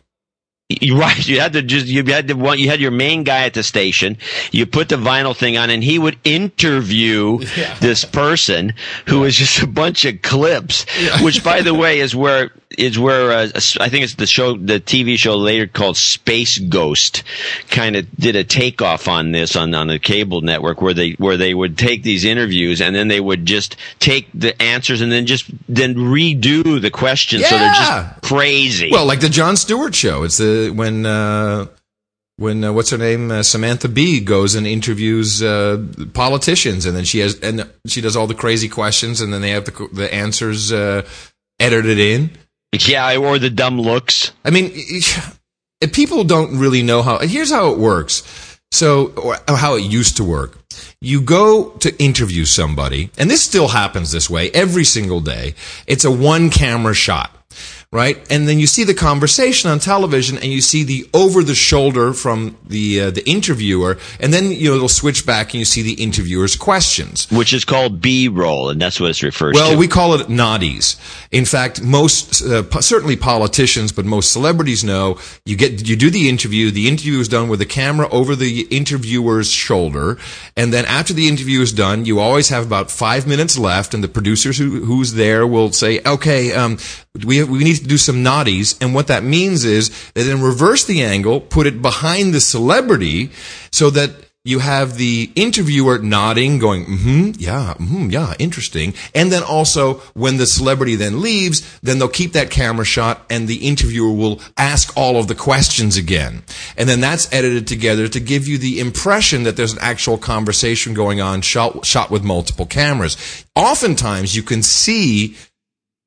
You- Right, you had to just you had to want you had your main guy at the station. You put the vinyl thing on, and he would interview this person who was just a bunch of clips. Which, by the way, is where is where uh, I think it's the show, the TV show later called Space Ghost, kind of did a takeoff on this on on a cable network where they where they would take these interviews and then they would just take the answers and then just then redo the questions. So they're just crazy. Well, like the Jon Stewart show. It's the when uh, when uh, what's her name uh, Samantha Bee goes and interviews uh, politicians, and then she has and she does all the crazy questions, and then they have the the answers uh, edited in. Yeah, or the dumb looks. I mean, people don't really know how. Here's how it works. So, how it used to work. You go to interview somebody, and this still happens this way every single day. It's a one camera shot, right? And then you see the conversation on television, and you see the over the shoulder from the uh, the interviewer, and then you know it'll switch back, and you see the interviewer's questions. Which is called B roll, and that's what it's referred Well, to. Well, we call it noddies. In fact, most uh, certainly politicians, but most celebrities know you get you do the interview. The interview is done with the camera over the interviewer's shoulder, and then after the interview is done, you always have about five minutes left, and the producers who, who's there will say, "Okay, um, we we need to do some noddies," and what that means is they then reverse the angle, put it behind the celebrity, so that you have the interviewer nodding, going, mm-hmm, yeah, mm-hmm, yeah, interesting. And then also when the celebrity then leaves, then they'll keep that camera shot and the interviewer will ask all of the questions again. And then that's edited together to give you the impression that there's an actual conversation going on shot, shot with multiple cameras. Oftentimes you can see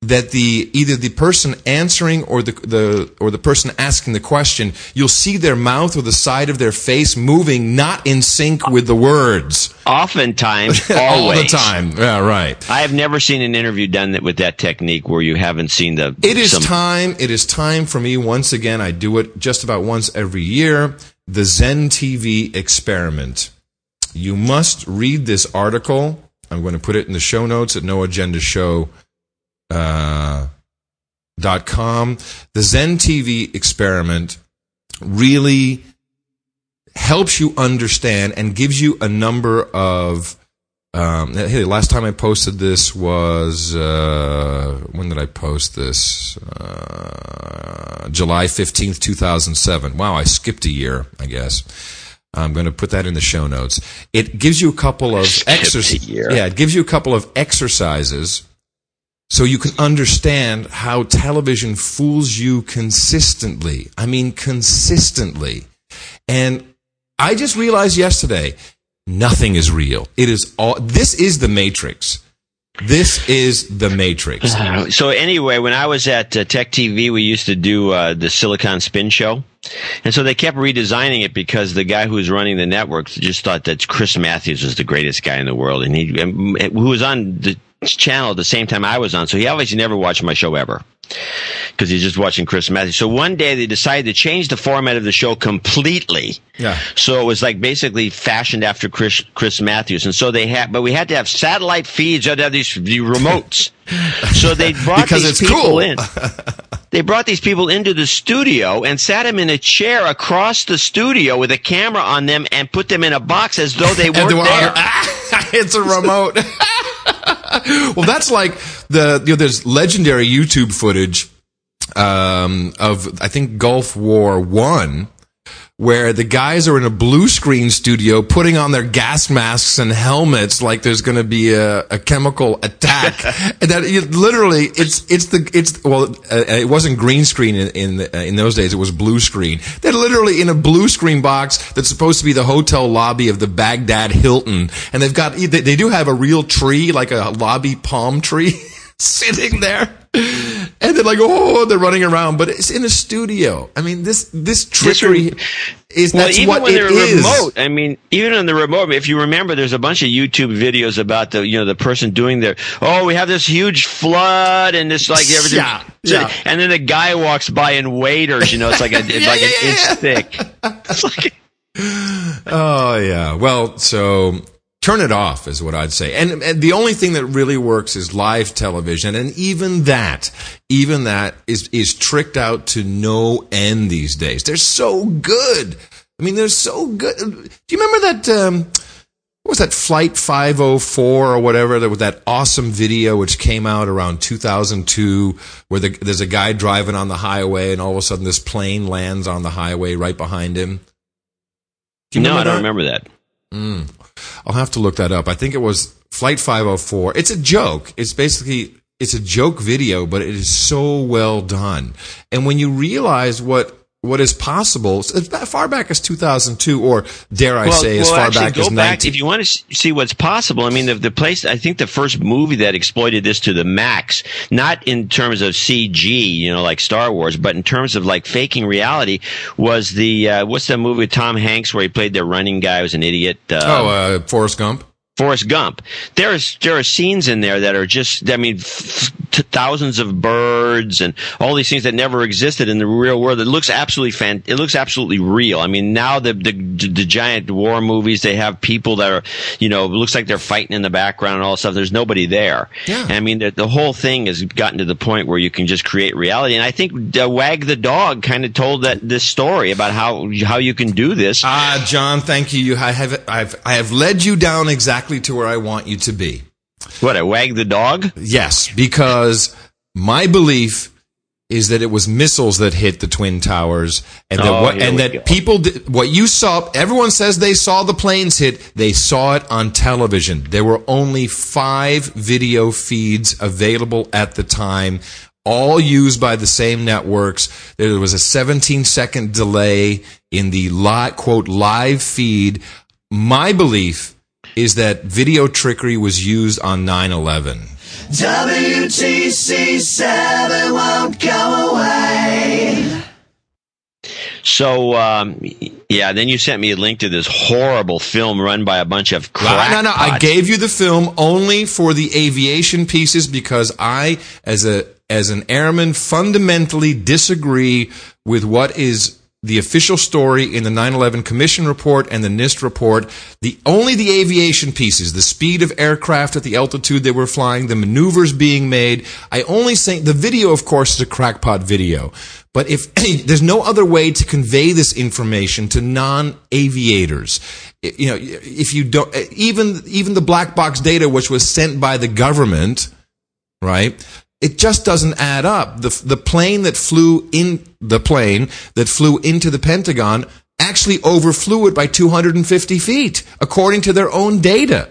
that the either the person answering or the the or the person asking the question you'll see their mouth or the side of their face moving not in sync with the words. Oftentimes, all the time. Yeah right. I have never seen an interview done that with that technique where you haven't seen the. it is some- time it is time for me once again i do it just about once every year the zen tv experiment. You must read this article. I'm going to put it in the show notes at no agenda show uh, dot com. The Zen TV experiment really helps you understand and gives you a number of. Um, hey, last time I posted this was uh, when did I post this? Uh, July fifteenth, two thousand seven. Wow, I skipped a year, I guess. I'm going to put that in the show notes. It gives you a couple of exercises. Yeah, it gives you a couple of exercises so you can understand how television fools you consistently. I mean, consistently. And I just realized yesterday, nothing is real. It is all, this is the Matrix. This is the Matrix. So anyway, when I was at uh, Tech TV, we used to do uh, the Silicon Spin Show, and so they kept redesigning it because the guy who was running the network just thought that Chris Matthews was the greatest guy in the world, and he and who was on the channel at the same time I was on. So he obviously never watched my show ever because he's just watching Chris Matthews. So one day they decided to change the format of the show completely. Yeah. So it was like basically fashioned after Chris Chris Matthews, and so they had, but we had to have satellite feeds. You had to have these the remotes. so they brought Because these people cool. in. They brought these people into the studio and sat them in a chair across the studio with a camera on them and put them in a box as though they weren't they were on- there. it's a remote. well, that's like the you know, there's legendary YouTube footage um, of I think Gulf War One, where the guys are in a blue screen studio putting on their gas masks and helmets like there's going to be a, a chemical attack, and that you, literally it's it's the it's well uh, it wasn't green screen in in, uh, in those days it was blue screen. They're literally in a blue screen box that's supposed to be the hotel lobby of the Baghdad Hilton, and they've got they, they do have a real tree like a lobby palm tree sitting there. And they're like, oh, they're running around, but it's in a studio. I mean, this this trickery is Well, that's even what when it they're is. remote, I mean, even on the remote, if you remember, there's a bunch of YouTube videos about the, you know, the person doing their, oh, we have this huge flood and this like everything. Yeah, yeah. And then the guy walks by in waders, you know, it's like a, it's Yeah, like yeah, an yeah, inch thick. It's like, Oh yeah. Well, so turn it off is what I'd say. And, and the only thing that really works is live television, and even that, even that is is tricked out to no end these days. They're so good. I mean, they're so good. Do you remember that? Um, what was that flight 504 or whatever that was that awesome video which came out around 2002 where the, there's a guy driving on the highway and all of a sudden this plane lands on the highway right behind him no, I don't that? remember that. I'll have to look that up. I think it was Flight 504. It's a joke. It's basically it's a joke video, but it is so well done. And when you realize what what is possible, as far back as 2002, or dare I say, as far actually, back go as back 19. if you want to see what's possible. I mean, the, the place. I think the first movie that exploited this to the max, not in terms of CG, you know, like Star Wars, but in terms of like faking reality, was the uh, what's that movie with Tom Hanks where he played the running guy who was an idiot? Uh, oh, uh, Forrest Gump. Forrest Gump. There's there are scenes in there that are just I mean f- thousands of birds and all these things that never existed in the real world. It looks absolutely fan. It looks absolutely real. I mean now the the the giant war movies they have people that are you know it looks like they're fighting in the background and all that stuff. There's nobody there. Yeah. I mean the, the whole thing has gotten to the point where you can just create reality. And I think uh, Wag the dog kind of told that this story about how how you can do this. Ah, John, thank you. You I have I've I have led you down exactly to where I want you to be. what I Wag the dog. Yes, because my belief is that it was missiles that hit the twin towers, and that Oh, what, and that go. people did, what you saw. Everyone says they saw the planes hit. They saw it on television. There were only five video feeds available at the time. All used by the same networks. There was a 17 second delay in the li- quote live feed. My belief is that video trickery was used on 9 11. WTC 7 won't go away. So, um, yeah, then you sent me a link to this horrible film run by a bunch of No, no, no. I gave you the film only for the aviation pieces because I, as a as an airman, fundamentally disagree with what is the official story in the 9/11 Commission report and the NIST report. The only the aviation pieces, the speed of aircraft at the altitude they were flying, the maneuvers being made. I only say the video, of course, is a crackpot video. But if there's no other way to convey this information to non-aviators, you know, if you don't, even even the black box data, which was sent by the government, right? It just doesn't add up. The the plane that flew in the plane that flew into the Pentagon actually overflew it by 250 feet, according to their own data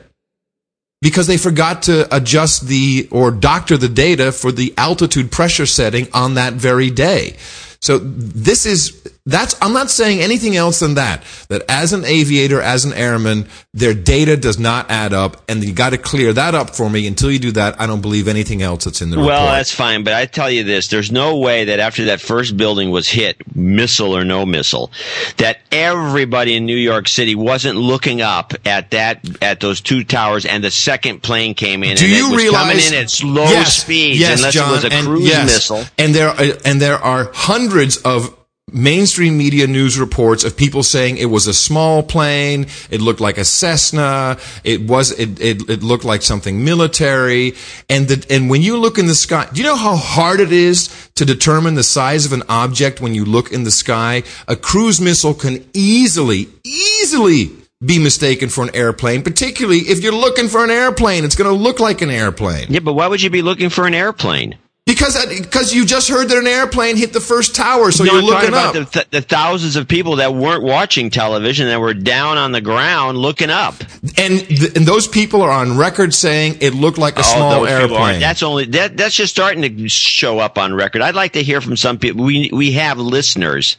because they forgot to adjust the or doctor the data for the altitude pressure setting on that very day. So this is that's I'm not saying anything else than that. That as an aviator, as an airman, their data does not add up, and you got to clear that up for me. Until you do that, I don't believe anything else that's in the Well, report. that's fine, but I tell you this: there's no way that after that first building was hit, missile or no missile, that everybody in New York City wasn't looking up at that at those two towers, and the second plane came in, Do and you it was realize coming in at slow yes, speeds, yes, unless John, it was a cruise yes, missile. And there are, and there are hundreds of mainstream media news reports of people saying it was a small plane, it looked like a Cessna, it was it it, it looked like something military, and the, and when you look in the sky, do you know how hard it is to determine the size of an object when you look in the sky? A cruise missile can easily easily be mistaken for an airplane, particularly if you're looking for an airplane. It's going to look like an airplane. Yeah, but why would you be looking for an airplane? Because uh, because you just heard that an airplane hit the first tower, so No, you're I'm looking up. the, th- the thousands of people that weren't watching television that were down on the ground looking up. and th- and those people are on record saying it looked like a oh, small people aren't. airplane. That's only that. That's just starting to show up on record. I'd like to hear from some people. We we have listeners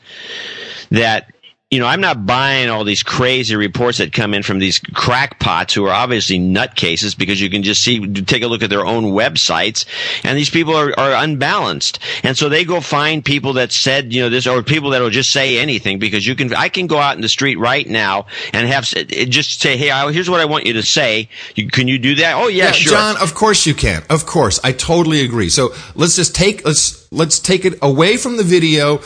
that. You know, I'm not buying all these crazy reports that come in from these crackpots who are obviously nutcases because you can just see, take a look at their own websites, and these people are, are unbalanced. And so they go find people that said, you know, this, or people that will just say anything because you can, I can go out in the street right now and have, just say, hey, here's what I want you to say. You, can you do that? Oh, yeah, Yeah, sure. John, of course you can. Of course, I totally agree. So let's just take let's let's take it away from the video.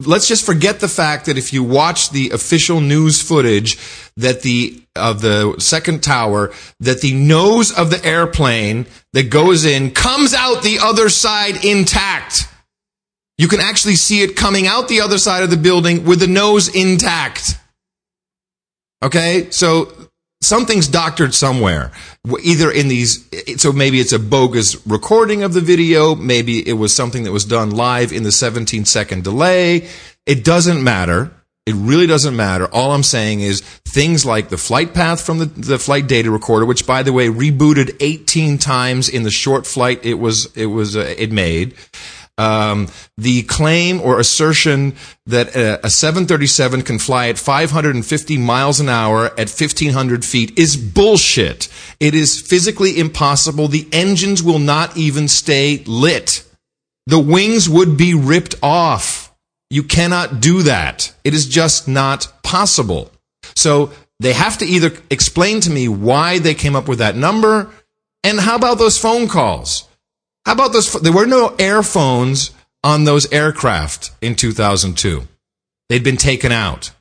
Let's just forget the fact that if you watch the official news footage that the of the second tower that the nose of the airplane that goes in comes out the other side intact. You can actually see it coming out the other side of the building with the nose intact. Okay, so something's doctored somewhere. Either in these, so maybe it's a bogus recording of the video, maybe it was something that was done live in the 17 second delay. It doesn't matter. It really doesn't matter. All I'm saying is things like the flight path from the, the flight data recorder, which by the way rebooted 18 times in the short flight it was it was uh, it made. Um, the claim or assertion that uh, a 737 can fly at 550 miles an hour at 1500 feet is bullshit. It is physically impossible. The engines will not even stay lit. The wings would be ripped off. You cannot do that. It is just not possible. So they have to either explain to me why they came up with that number, and how about those phone calls? How about those? There were no air phones on those aircraft in 2002. They'd been taken out.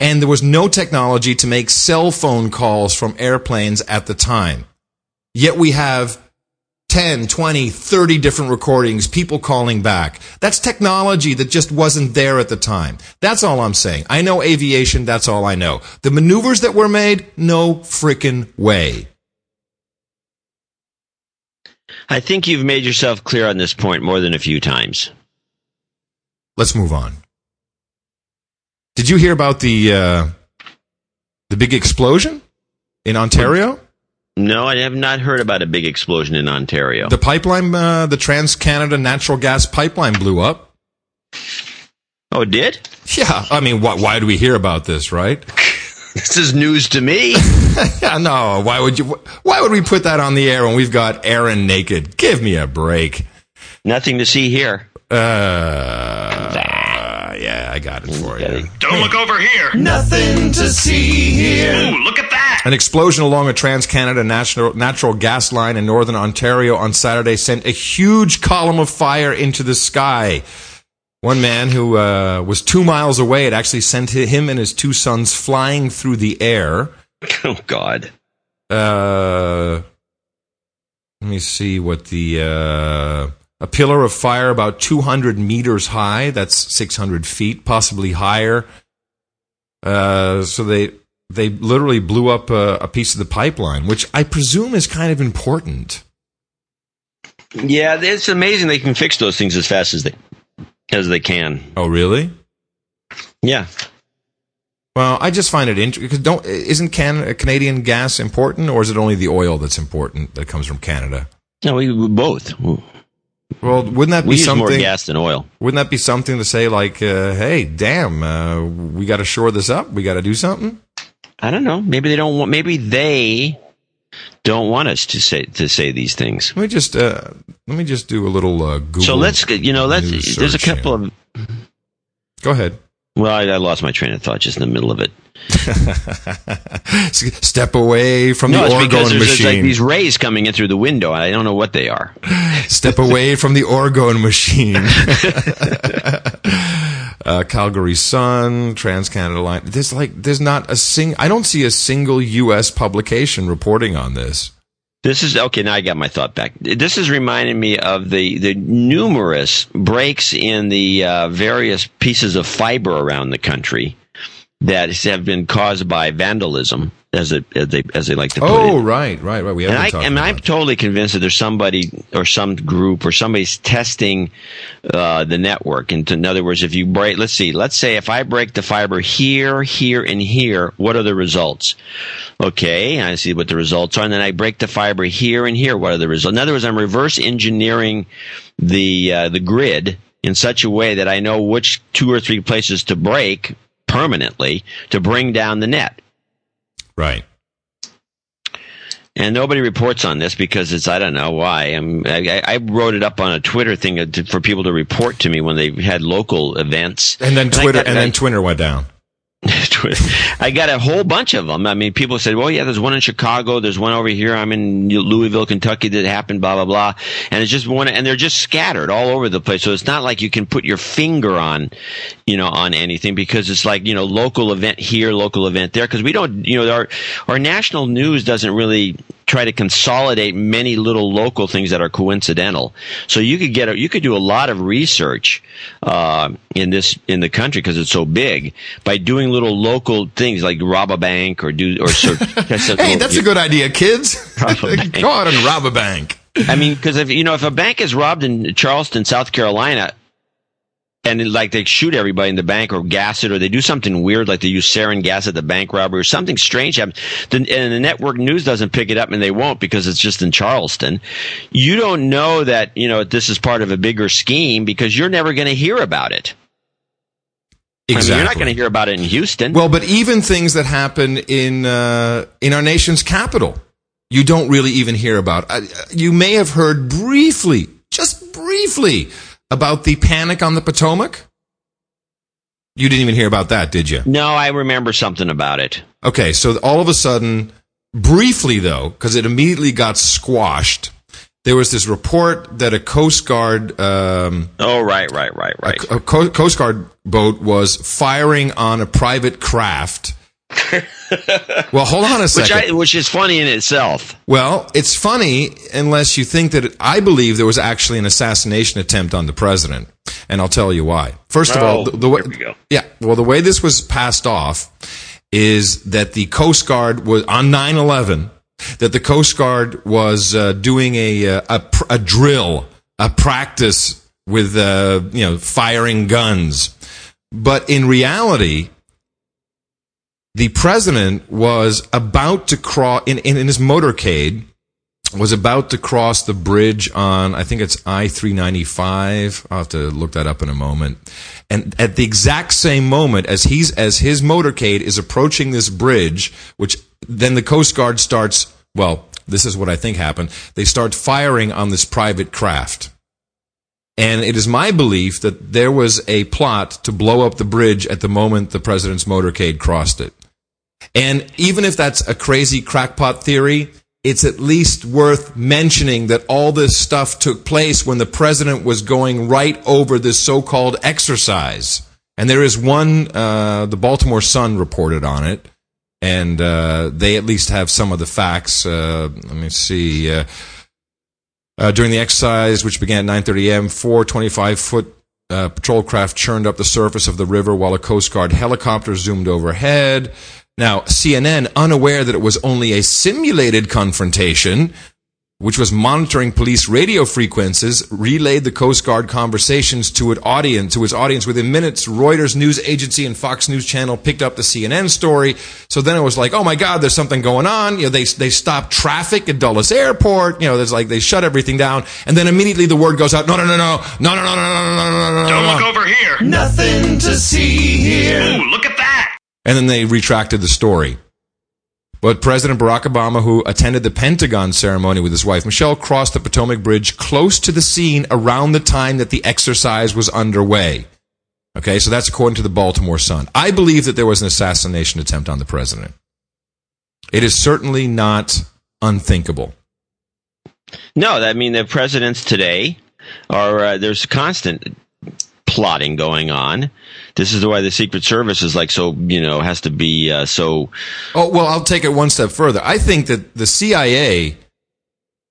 And there was no technology to make cell phone calls from airplanes at the time. Yet we have 10, 20, 30 different recordings, people calling back. That's technology that just wasn't there at the time. That's all I'm saying. I know aviation, that's all I know. The maneuvers that were made, no freaking way. I think you've made yourself clear on this point more than a few times. let's move on. Did you hear about the uh, the big explosion in Ontario? No, I have not heard about a big explosion in Ontario. The pipeline, uh, the Trans Canada natural gas pipeline blew up. oh, it did? Yeah, I mean, why, why do we hear about this, right? This is news to me. Yeah, no. Why would you? Why would we put that on the air when we've got Erin naked? Give me a break. Nothing to see here. Uh, yeah, I got it for you. Don't look over here. Nothing to see here. Ooh, look at that. An explosion along a Trans Canada natural, natural gas line in northern Ontario on Saturday sent a huge column of fire into the sky. One man who uh, was two miles away it actually sent him and his two sons flying through the air. Oh, God. Uh, let me see what the uh, a pillar of fire about 200 meters high. That's 600 feet, possibly higher. Uh, so they they literally blew up a, a piece of the pipeline, which I presume is kind of important. Yeah, it's amazing they can fix those things as fast as they as they can. Oh, really? Yeah. Well, I just find it interesting because don't isn't can, Canadian gas important, or is it only the oil that's important that comes from Canada? No, we, we both. Well, wouldn't that be use more something? gas than oil. Wouldn't that be something to say like, uh, "Hey, damn, uh, we got to shore this up. We got to do something." I don't know. Maybe they don't want. Maybe they don't want us to say to say these things. Let me just uh, let me just do a little uh, Google. So let's you know let's. There's a couple here. of. go ahead. Well, I, I lost my train of thought just in the middle of it. Step away from No, the it's because orgone there's like these rays coming in through the window. I don't know what they are. Step away from the orgone machine. uh, Calgary Sun, Trans Canada Line. There's like there's not a sing. I don't see a single U.S. publication reporting on this. This is okay. Now I got my thought back. This is reminding me of the the numerous breaks in the uh, various pieces of fiber around the country that have been caused by vandalism, as it as they as they like to put it. Oh, right, right, right. We And I, and I'm totally convinced that there's somebody or some group or somebody's testing uh, the network. And in other words, if you break, let's see, let's say if I break the fiber here, here, and here, what are the results? Okay, I see what the results are, and then I break the fiber here and here. What are the results? In other words, I'm reverse engineering the uh, the grid in such a way that I know which two or three places to break permanently to bring down the net. Right. And nobody reports on this because it's I don't know why. I'm, I, I wrote it up on a Twitter thing for people to report to me when they had local events. And then Twitter, got- and then Twitter went down. I got a whole bunch of them. I mean, people said, "Well, yeah, there's one in Chicago. There's one over here. I'm in Louisville, Kentucky. That happened. Blah blah blah." And it's just one, and they're just scattered all over the place. So it's not like you can put your finger on, you know, on anything because it's like you know, local event here, local event there. Because we don't, you know, our our national news doesn't really try to consolidate many little local things that are coincidental. So you could get a, you could do a lot of research uh, in this in the country because it's so big by doing little local things like rob a bank or do or sort Hey, that's a good idea, kids. Rob a bank. Go out and rob a bank. I mean, because if you know if a bank is robbed in Charleston, South Carolina. And it- like they shoot everybody in the bank or gas it or they do something weird like they use sarin gas at the bank robbery or something strange happens. And the network news doesn't pick it up and they won't because it's just in Charleston. You don't know that, you know, this is part of a bigger scheme because you're never going to hear about it. I mean, you're not going to hear about it in Houston. Well, but even things that happen in uh, in our nation's capital, you don't really even hear about. Uh, you may have heard briefly, just briefly, about the panic on the Potomac. You didn't even hear about that, did you? no, I remember something about it. Okay, so all of a sudden, briefly though, because it immediately got squashed, there was this report that a Coast Guard. Um, Oh, right, right, right, right. a Co- Coast Guard boat was firing on a private craft. well, hold on a Which, second. I, which is funny in itself. well, it's funny unless you think that it, I believe there was actually an assassination attempt on the president, and I'll tell you why. First of all, Oh, the, the way, we go. yeah, well, the way this was passed off is that the Coast Guard was on 9/11 that the Coast Guard was uh, doing a, uh, a a drill, a practice with uh, you know firing guns. But in reality, the president was about to cross in, in, in his motorcade was about to cross the bridge on I think it's I three ninety five. I'll have to look that up in a moment. And at the exact same moment as he's as his motorcade is approaching this bridge, which then the Coast Guard starts well, this is what I think happened. They start firing on this private craft. And it is my belief that there was a plot to blow up the bridge at the moment the president's motorcade crossed it. And even if that's a crazy crackpot theory, it's at least worth mentioning that all this stuff took place when the president was going right over this so-called exercise. And there is one, uh, the Baltimore Sun reported on it, and uh, they at least have some of the facts. Uh, let me see. Uh, during the exercise, which began at 9:30 a.m., four 25-foot uh, patrol craft churned up the surface of the river while a Coast Guard helicopter zoomed overhead. Now, CNN, unaware that it was only a simulated confrontation, which was monitoring police radio frequencies, relayed the Coast Guard conversations to its audience. To its audience within minutes, Reuters news agency and Fox News Channel picked up the CNN story. So then it was like, oh my God, there's something going on. You know, they they stopped traffic at Dulles Airport. You know, there's like they shut everything down, and then immediately the word goes out, no, no, no, no, no, no, no, no, no, no, no, no, Don't no. look over here. Nothing to see here. Ooh, look at that. and then they retracted the story. But President Barack Obama, who attended the Pentagon ceremony with his wife Michelle, crossed the Potomac Bridge close to the scene around the time that the exercise was underway. Okay, so that's according to the Baltimore Sun. I believe that there was an assassination attempt on the president. It is certainly not unthinkable. No, I mean the presidents today are uh, there's constant plotting going on. This is why the Secret Service is like so you know has to be uh, so. Oh, well, I'll take it one step further. I think that the CIA,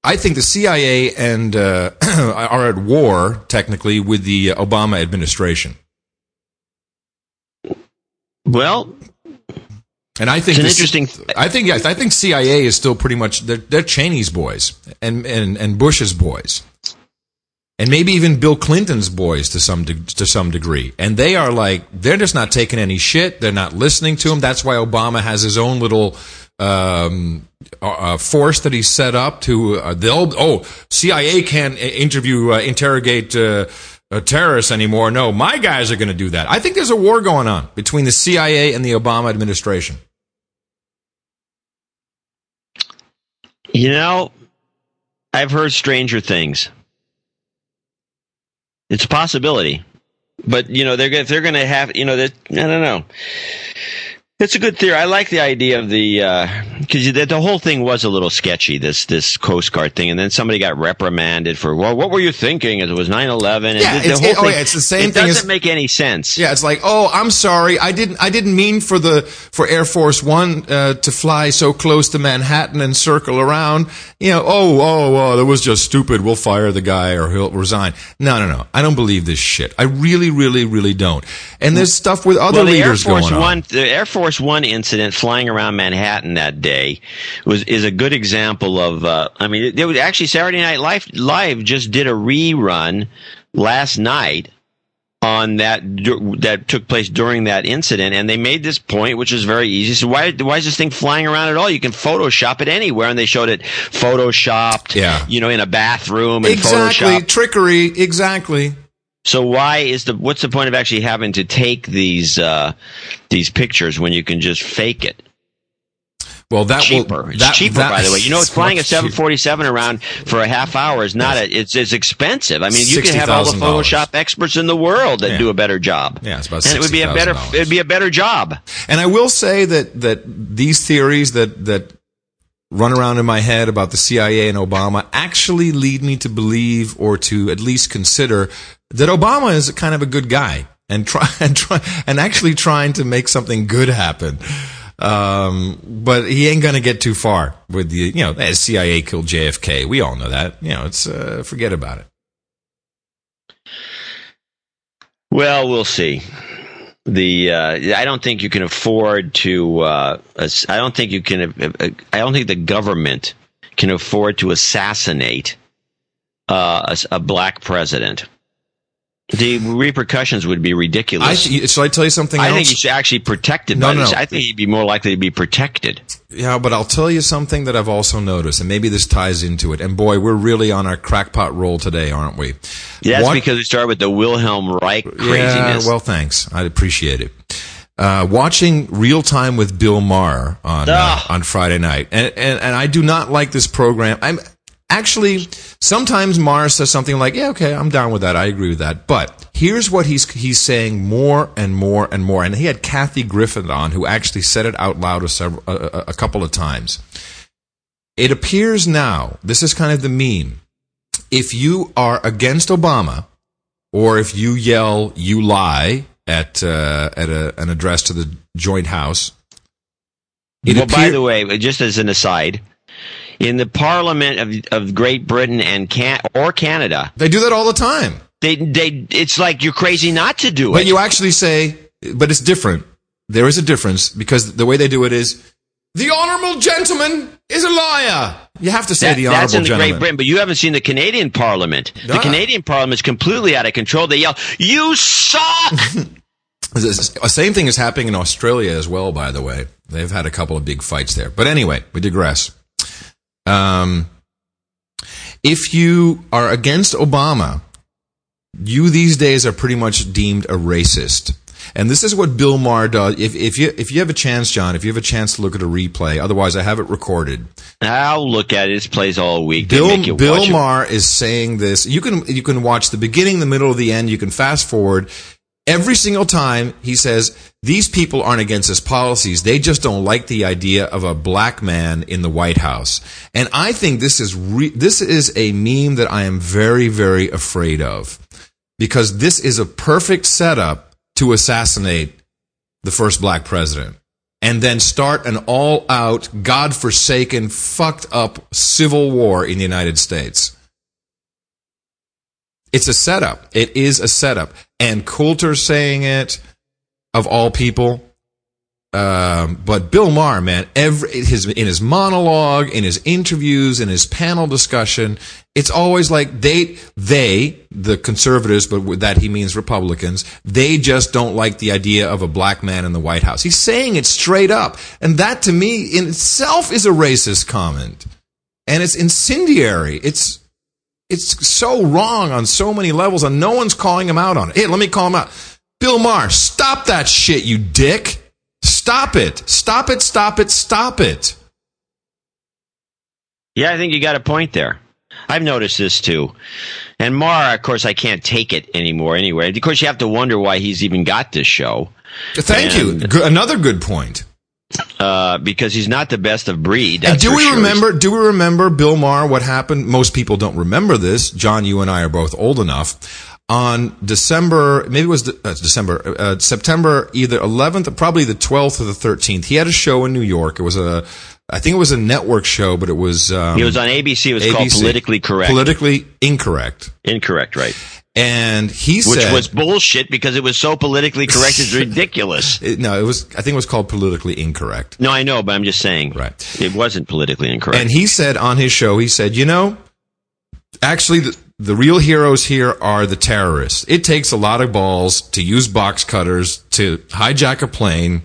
I think the CIA and uh, are at war technically with the Obama administration. Well, And I think It's an this- interesting- I think yes. I think CIA is still pretty much they're, they're Cheney's boys and, and and Bush's boys, and maybe even Bill Clinton's boys to some de- to some degree. And they are like they're just not taking any shit. They're not listening to him. That's why Obama has his own little um, uh, uh, force that he set up to uh, they'll oh CIA can't interview uh, interrogate. Uh, uh, terrorists anymore. No, my guys are going to do that. I think there's a war going on between the CIA and the Obama administration. you know, I've heard stranger things. It's a possibility, but you know they're if they're going to have you know that I don't know. It's a good theory. I like the idea of the because the, the whole thing was a little sketchy. This this Coast Guard thing, and then somebody got reprimanded for well, what were you thinking? It was 9-11. Yeah, the, the it's- whole it- oh, yeah, it's the same It thing It doesn't make any sense. Yeah, it's like, oh, I'm sorry, I didn't, I didn't mean for the for Air Force One uh, to fly so close to Manhattan and circle around. You know, oh, oh, oh, that was just stupid. We'll fire the guy or he'll resign. No, no, no. I don't believe this shit. I really, really, really don't. And there's stuff with other well, leaders Force going on. One, the Air Force One incident flying around Manhattan that day was is a good example of. Uh, I mean, it, it was actually Saturday Night Live Live just did a rerun last night on that that took place during that incident, and they made this point, which is very easy. So why why is this thing flying around at all? You can Photoshop it anywhere, and they showed it photoshopped, Yeah. you know, in a bathroom and exactly, Photoshop. trickery. Exactly. So why is the what's the point of actually having to take these uh, these pictures when you can just fake it? Well, that cheaper. will it's cheaper, that- by the way. You know, it's flying a much cheaper. 747 around for a half hour is not a, it's it's expensive. I mean, you can have all the Photoshop experts in the world that Yeah. do a better job. Yeah, it's about and it would be a better it'd be a better job. And I will say that that these theories that that run around in my head about the CIA and Obama actually lead me to believe or to at least consider that Obama is kind of a good guy and try and try and actually trying to make something good happen. Um, but he ain't gonna get too far with the, you know, the CIA killed JFK. We all know that. You know, it's, uh, forget about it. Well, we'll see. The uh, I don't think you can afford to. Uh, I don't think you can. Uh, I don't think the government can afford to assassinate uh, a, a black president. The repercussions would be ridiculous. I shall I tell you something I else? think he should actually protected No, no, no. I think he'd be more likely to be protected. Yeah, but I'll tell you something that I've also noticed, and maybe this ties into it. And boy, we're really on our crackpot roll today, aren't we? That's What- because we started with the Wilhelm Reich Yeah, craziness. well, thanks. I appreciate it. Uh, watching Real Time with Bill Maher on uh, on Friday night, and, and and I do not like this program. I'm actually sometimes Maher says something like, "Yeah, okay, I'm down with that. I agree with that." But here's what he's he's saying more and more and more. And he had Kathy Griffin on, who actually said it out loud a, several, a, a, couple of times. It appears now. This is kind of the meme. If you are against Obama, or if you yell "you lie" at uh, at a, an address to the Joint House. Well, by the way, just as an aside, in the Parliament of, of Great Britain and can or Canada, they do that all the time. they they it's like you're crazy not to do But it. But you actually say, but it's different. There is a difference because the way they do it is, the honorable gentleman is a liar. You have to say That- the that's honorable in the gentleman. Great Britain, but you haven't seen the Canadian Parliament. The Ah. Canadian Parliament is completely out of control. They yell, "You suck!" The same thing is happening in Australia as well, by the way. They've had a couple of big fights there. But anyway, we digress. Um, if you are against Obama, you these days are pretty much deemed a racist. And this is what Bill Maher does. If, if you if you have a chance, John, if you have a chance to look at a replay, otherwise I have it recorded. I'll look at it. This plays all week. Bill Bill. Maher is saying this. You can you can watch the beginning, the middle, the end. You can fast forward. Every single time he says these people aren't against his policies, they just don't like the idea of a black man in the White House. And I think this is re- this is a meme that I am very very afraid of because this is a perfect setup to assassinate the first black president and then start an all out, God forsaken, fucked up civil war in the United States. It's a setup. It is a setup. And Coulter saying it, of all people. Um, but Bill Maher, man, every his in his monologue, in his interviews, in his panel discussion, it's always like they they the conservatives, but that he means Republicans. They just don't like the idea of a black man in the White House. He's saying it straight up, and that to me in itself is a racist comment, and it's incendiary. It's it's so wrong on so many levels, and no one's calling him out on it. Hey, let me call him out. Bill Maher, stop that shit, you dick. Stop it. Stop it. Stop it. Stop it. Yeah, I think you got a point there. I've noticed this too. And Maher, of course, I can't take it anymore anyway. Of course, you have to wonder why he's even got this show. Thank you. And- Good, another good point. Uh, because he's not the best of breed. And do we sure. remember? Do we remember Bill Maher? What happened? Most people don't remember this. John, you and I are both old enough. On December, maybe it was de- uh, December, uh, September, either 11th, probably the 12th or the 13th. He had a show in New York. It was a, I think it was a network show, but it was. Um, He was on ABC. It was called ABC. Politically Correct. Politically incorrect. Incorrect, right? And he said Which said, was bullshit because it was so politically correct. It's ridiculous. it- no, it was. I think it was called politically incorrect. No, I know, but I'm just saying. Right. It wasn't politically incorrect. And he said on his show, he said, you know, actually, the, the real heroes here are the terrorists. It takes a lot of balls to use box cutters to hijack a plane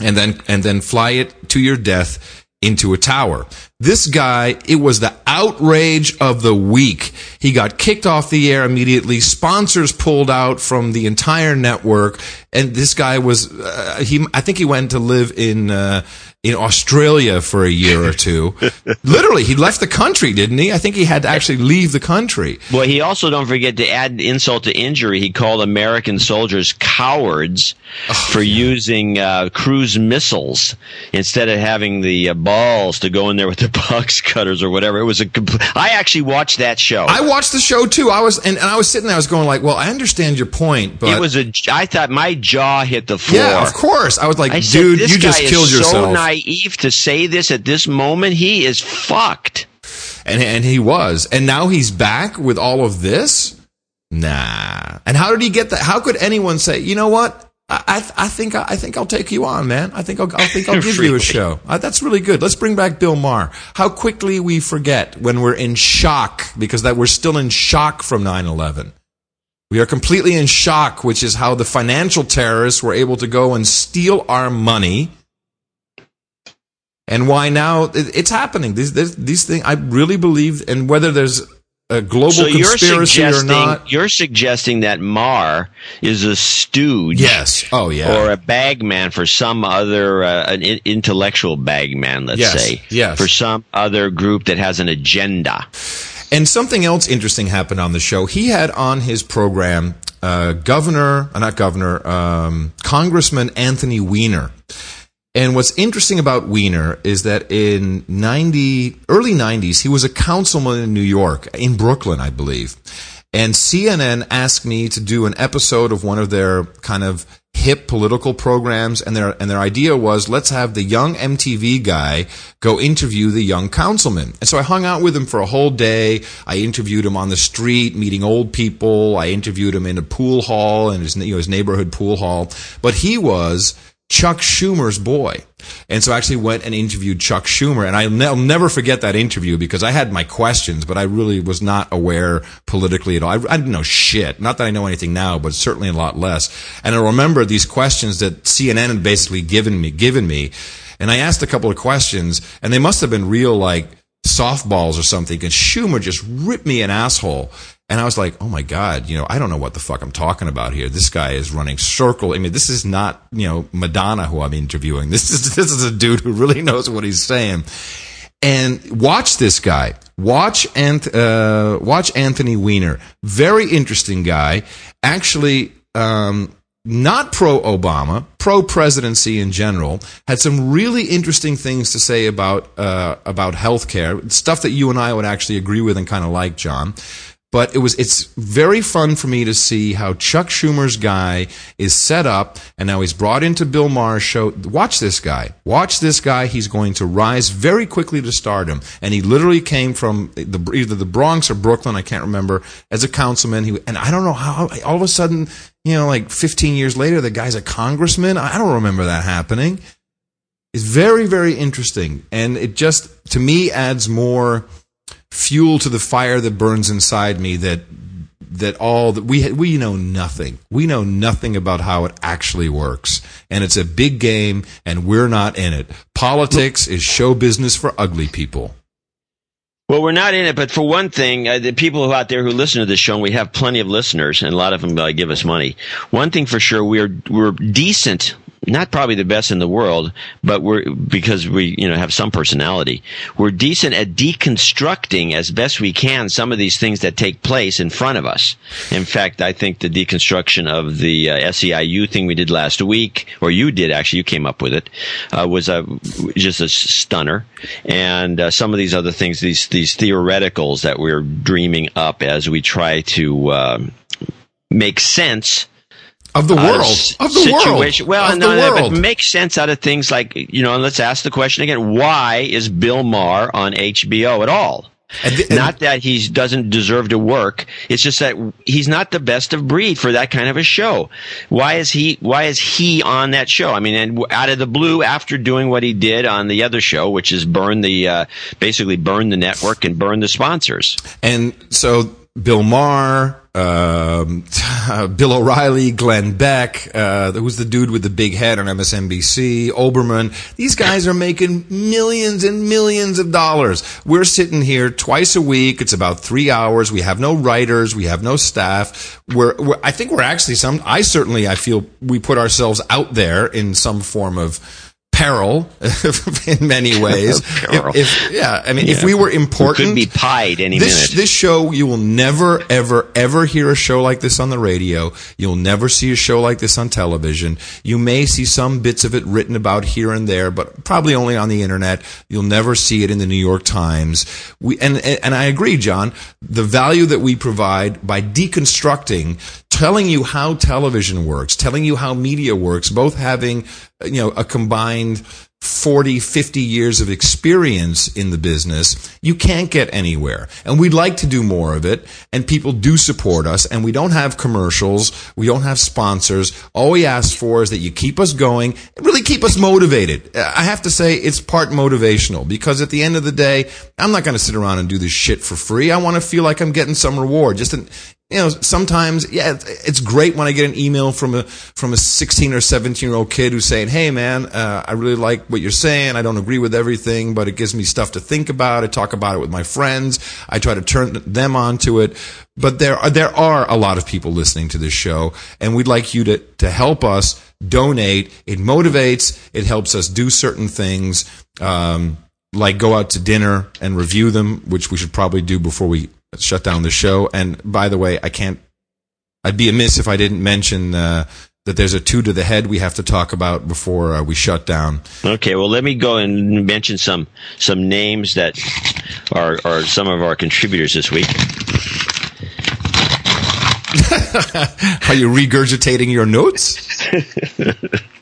and then and then fly it to your death into a tower. This guy, it was the outrage of the week. He got kicked off the air immediately. Sponsors pulled out from the entire network, and this guy was uh, he. I think he went to live in. Uh, in Australia for a year or two. Literally, he left the country, didn't he? I think he had to actually leave the country. Well, he also don't forget to add insult to injury. He called American soldiers cowards Oh, for using uh, cruise missiles instead of having the uh, balls to go in there with the box cutters or whatever. It was a. Compl- I actually watched that show. I watched the show too. I was and, and I was sitting there. I was going like, "Well, I understand your point, but it was a. I thought my jaw hit the floor. yeah, of course." I was like, I "Dude, this you just killed is yourself." so naive to say this at this moment. He is fucked. and and he was, and now he's back with all of this. Nah. And how did he get that? How could anyone say, "You know what? I I, I think I, I think I'll take you on, man. I think I'll I think I'll give you a show." Uh, that's really good. Let's bring back Bill Maher. How quickly we forget when we're in shock because that we're still in shock from 9/11. We are completely in shock, which is how the financial terrorists were able to go and steal our money. And why now it- it's happening. These, these, these things, I really believe, and whether there's a global So you're conspiracy or suggesting not. you're suggesting that Maher is a stooge, Yes. Oh, yeah. or a bagman for some other uh, an intellectual bagman, let's Yes, say, yes. for some other group that has an agenda. And something else interesting happened on the show. He had on his program uh, Governor, uh, not Governor, um, Congressman Anthony Weiner. And what's interesting about Weiner is that in 90, early 90s, he was a councilman in New York, in Brooklyn, I believe. And CNN asked me to do an episode of one of their kind of hip political programs. And their, and their idea was let's have the young MTV guy go interview the young councilman. And so I hung out with him for a whole day. I interviewed him on the street, meeting old people. I interviewed him in a pool hall and his, you know, his neighborhood pool hall. But he was Chuck Schumer's boy. And so I actually went and interviewed Chuck Schumer. And I'll, ne- I'll never forget that interview because I had my questions, but I really was not aware politically at all. I, I didn't know shit. Not that I know anything now, but certainly a lot less. And I remember these questions that CNN had basically given me, given me. And I asked a couple of questions and they must have been real like softballs or something. And Schumer just ripped me an asshole. And I was like, oh my God, you know, I don't know what the fuck I'm talking about here. This guy is running circle. I mean, this is not, you know, Madonna who I'm interviewing. This is, this is a dude who really knows what he's saying. And watch this guy. Watch Anth- uh, watch Anthony Weiner. Very interesting guy. Actually, um, not pro Obama, pro presidency in general, had some really interesting things to say about uh, about healthcare, stuff that you and I would actually agree with and kind of like, John. But it was it's very fun for me to see how Chuck Schumer's guy is set up, and now he's brought into Bill Maher's show. Watch this guy. Watch this guy. He's going to rise very quickly to stardom, and he literally came from the, either the Bronx or Brooklyn. I can't remember as a councilman. He and I don't know how all of a sudden, you know, like 15 years later, the guy's a congressman. I don't remember that happening. It's very very interesting, and it just to me adds more fuel to the fire that burns inside me that that all that we we know nothing we know nothing about how it actually works and it's a big game and we're not in it politics is show business for ugly people Well, we're not in it, but for one thing, uh, the people out there who listen to this show, and we have plenty of listeners, and a lot of them uh, give us money. One thing for sure, we're we're decent, not probably the best in the world, but we're because we you know have some personality. We're decent at deconstructing as best we can some of these things that take place in front of us. In fact, I think the deconstruction of the uh, SEIU thing we did last week, or you did actually, you came up with it, uh, was a just a stunner, and uh, some of these other things, these these theoreticals that we're dreaming up as we try to um, make sense of the world s- of the situation. world Well, of no, the no, world but make sense out of things like you know. And let's ask the question again: Why is Bill Maher on HBO at all? And the- and- not that he doesn't deserve to work. It's just that he's not the best of breed for that kind of a show. Why is he? Why is he on that show? I mean, and out of the blue, after doing what he did on the other show, which is burn the uh, basically burn the network and burn the sponsors. And so Bill Maher, um, Bill O'Reilly, Glenn Beck, uh, who's the dude with the big head on MSNBC, Olbermann. These guys are making millions and millions of dollars. We're sitting here twice a week. It's about three hours. We have no writers. We have no staff. We're, we're I think we're actually some, I certainly, I feel we put ourselves out there in some form of peril in many ways. If, if- yeah, I mean, if we were important, could be pied any this, minute. This show, you will never, ever, ever hear a show like this on the radio. You'll never see a show like this on television. You may see some bits of it written about here and there, but probably only on the internet. You'll never see it in the New York Times. We, and, and I agree, John, the value that we provide by deconstructing, telling you how television works, telling you how media works, both having, you know, a combined 40, 50 years of experience in the business, you can't get anywhere. And we'd like to do more of it. And people do support us. And we don't have commercials. We don't have sponsors. All we ask for is that you keep us going, really keep us motivated. I have to say it's part motivational because at the end of the day, I'm not going to sit around and do this shit for free. I want to feel like I'm getting some reward. Just an, you know, sometimes, yeah, it's- great when I get an email from a from a 16 or 17 year old kid who's saying, "Hey, man, uh, I really like what you're saying. I don't agree with everything, but it gives me stuff to think about. I talk about it with my friends. I try to turn them onto it." But there are there are a lot of people listening to this show, and we'd like you to to help us donate. It motivates. It helps us do certain things. Um, like go out to dinner and review them, which we should probably do before we shut down the show. And by the way, I can't. I'd be amiss if I didn't mention uh, that there's a two to the head we have to talk about before uh, we shut down. Okay, well, let me go and mention some some names that are are some of our contributors this week. Are you regurgitating your notes?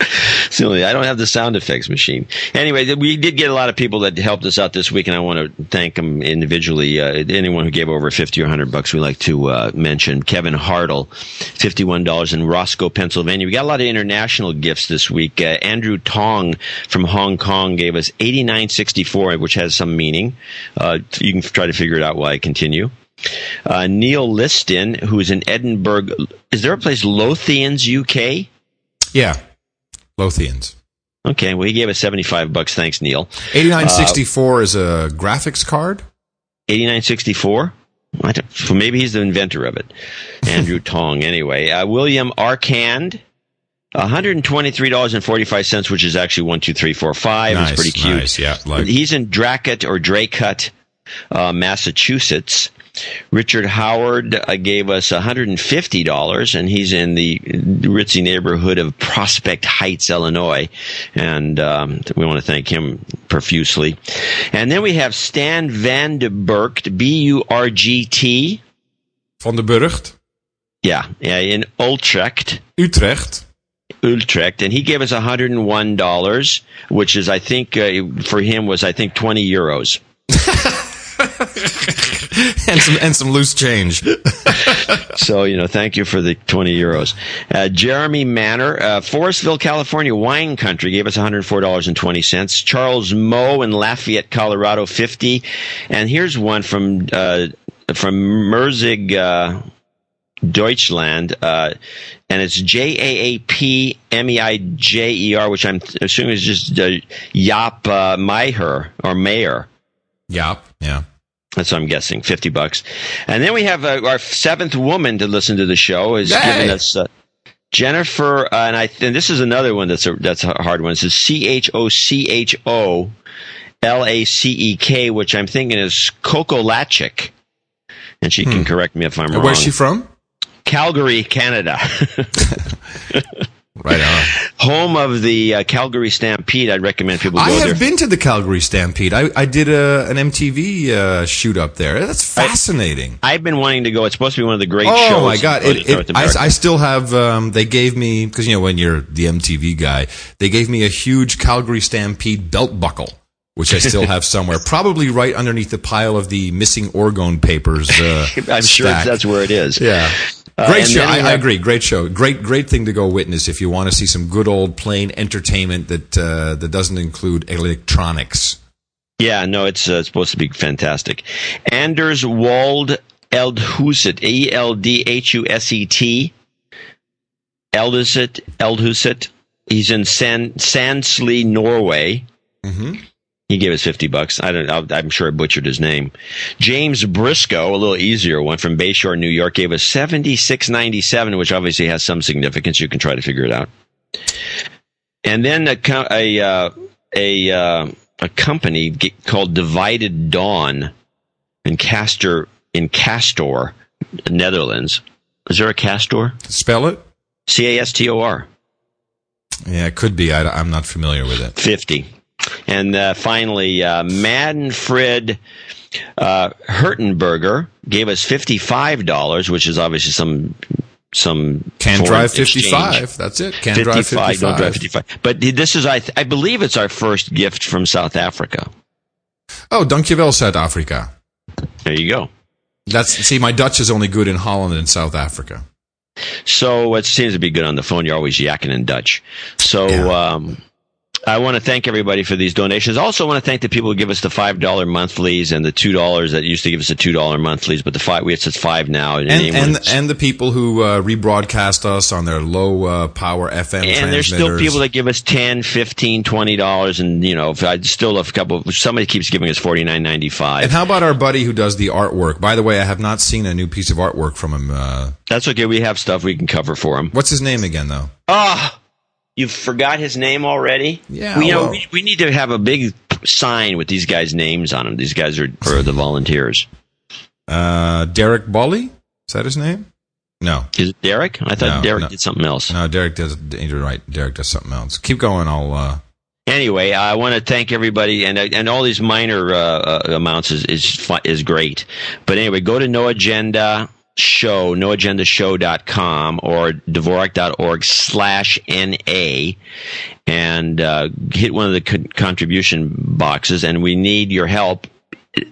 Silly, I don't have the sound effects machine. Anyway, we did get a lot of people that helped us out this week, and I want to thank them individually. Uh, anyone who gave over fifty or hundred bucks, we like to uh, mention Kevin Hartle, fifty-one dollars in Roscoe, Pennsylvania. We got a lot of international gifts this week. Uh, Andrew Tong from Hong Kong gave us eighty-nine sixty-four, which has some meaning. Uh, you can try to figure it out while I continue. Uh, Neil Liston, who is in Edinburgh. Is there a place Lothians, UK? Yeah, Lothians. Okay, well, he gave us 75 bucks. Thanks, Neil. Eighty nine sixty four is a graphics card. 8964? I maybe he's the inventor of it. Andrew Tong, anyway. Uh, William Arcand. $123.45, which is actually 12345. Nice, it's pretty cute. nice, yeah, like- He's in Dracut or Draycut, uh, Massachusetts. Richard Howard uh, gave us $150, and he's in the ritzy neighborhood of Prospect Heights, Illinois. And um, we want to thank him profusely. And then we have Stan Van de Burgt, B U R G T. Van de Burgt, Yeah, yeah, in Utrecht. Utrecht. Utrecht, and he gave us $101, which is, I think, uh, for him was, I think, 20 euros. and some and some loose change. So, you know, thank you for the 20 euros. Uh, Jeremy Manor, uh, Forestville, California wine country gave us $104.20. Charles Moe in Lafayette, Colorado, 50. And here's one from, uh, from Merzig, uh, Deutschland, uh, and it's J A A P M E I J E R, which I'm assuming is just uh, Yap uh, Meyer or Mayer. Yep. Yeah. That's what I'm guessing. Fifty bucks, and then we have uh, our seventh woman to listen to the show is Yay! giving us uh, Jennifer, uh, and I and this is another one that's a that's a hard one. It says C H O C H O L A C E K, which I'm thinking is Coco Lachik, and she can correct me if I'm wrong. Hmm. Where's she from? Calgary, Canada, Right on. home of the uh, Calgary Stampede. I'd recommend people go I there. have been to the Calgary Stampede. I, I did a, an MTV uh, shoot up there. That's fascinating. I've been wanting to go. It's supposed to be one of the great Oh shows. my god! It, it, I, I still have. Um, they gave me because you know when you're the MTV guy, they gave me a huge Calgary Stampede belt buckle, which I still have somewhere, probably right underneath the pile of the missing Orgone papers. Uh, I'm sure that's where it is. Yeah. Uh, Great and show. I, I agree. Great show. Great, great thing to go witness if you want to see some good old plain entertainment that uh, that doesn't include electronics. Yeah, no, it's uh, supposed to be fantastic. Anders Wald Eldhuset, E L D H U S E T. Eldhuset, Eldhuset. He's in San Sandsli, Norway. Mhm. He gave us fifty bucks. I don't I'm sure I butchered his name. James Briscoe, a little easier one from Bayshore, New York, gave us seventy six ninety seven, which obviously has some significance. You can try to figure it out. And then a a uh, a uh, a company called Divided Dawn in Castor in Castor, Netherlands. Is there a Castor? Spell it. C A S T O R. Yeah, it could be. I, am not familiar with it. 50. And uh, finally, uh, Manfred uh, Hertenberger gave us $55, which is obviously some some Can drive exchange. 55. That's it. Can drive 55. Don't drive 55. But this is, I, th- I believe it's our first gift from South Africa. Oh, dankjewel, South Africa. There you go. That's see, my Dutch is only good in Holland and South Africa. So it seems to be good on the phone. You're always yakking in Dutch. So Yeah. um, I want to thank everybody for these donations. I also want to thank the people who give us the five dollar monthlies and the two dollars that used to give us the two dollar monthlies, but the five we it's at five now. And anyone- and, and the people who uh, rebroadcast us on their low uh, power FM and there's still people that give us 10 15 20 dollars and you know if i still have a couple somebody keeps giving us 49.95 And how about our buddy who does the artwork? By the way, I have not seen a new piece of artwork from him. Uh, that's okay we have stuff we can cover for him what's his name again, though? oh you forgot his name already Yeah, we, you know, we, we need to have a big sign with these guys names on them these guys are, are the volunteers Uh, Derek Bolly? Is that his name? No, is it derek i thought No, derek no. did something else no. Derek does. You're right. Derek does something else. Keep going. I'll. Uh, anyway, I want to thank everybody, and and all these minor uh, uh, amounts is is is great. But anyway, go to No Agenda Show, noagendashow.com or dvorak.org slash NA and uh, hit one of the con- contribution boxes. And we need your help.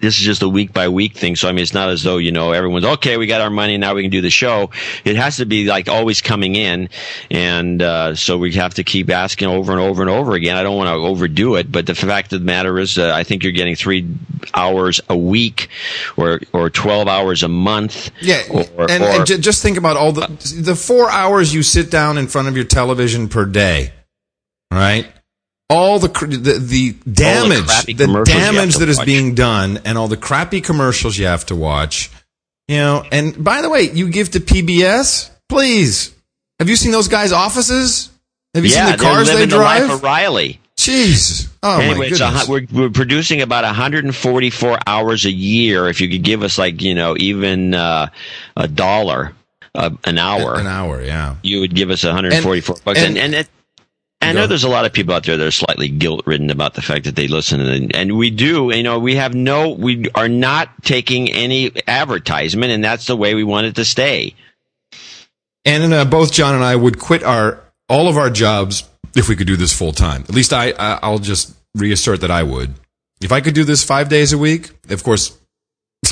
This is just a week by week thing. So, I mean, it's not as though, you know, everyone's okay, we got our money, now we can do the show. It has to be like always coming in. And, uh, so we have to keep asking over and over and over again. I don't want to overdo it, but the fact of the matter is, uh, I think you're getting three hours a week or, or 12 hours a month. yeah, Or, and, or- and ju- just think about all the the four hours you sit down in front of your television per day, right? All the the, the damage, the have damage that is watch. being done, and all the crappy commercials you have to watch. You know, and by the way, you give to PBS, please. Have you seen those guys' offices? Have you yeah, seen the cars they're they living the life drive? of Riley. Jeez. Oh my anyway, it's a, we're, we're producing about 144 hours a year. If you could give us like, you know, even uh, a dollar uh, an hour, An hour, yeah. you would give us 144 bucks. and- And, and, it, I know there's a lot of people out there that are slightly guilt ridden about the fact that they listen, and, and we do. You know, we have no, we are not taking any advertisement, and that's the way we want it to stay. And uh, both John and I would quit our all of our jobs if we could do this full time. At least I, I I'll just reassert that I would. If I could do this five days a week, of course,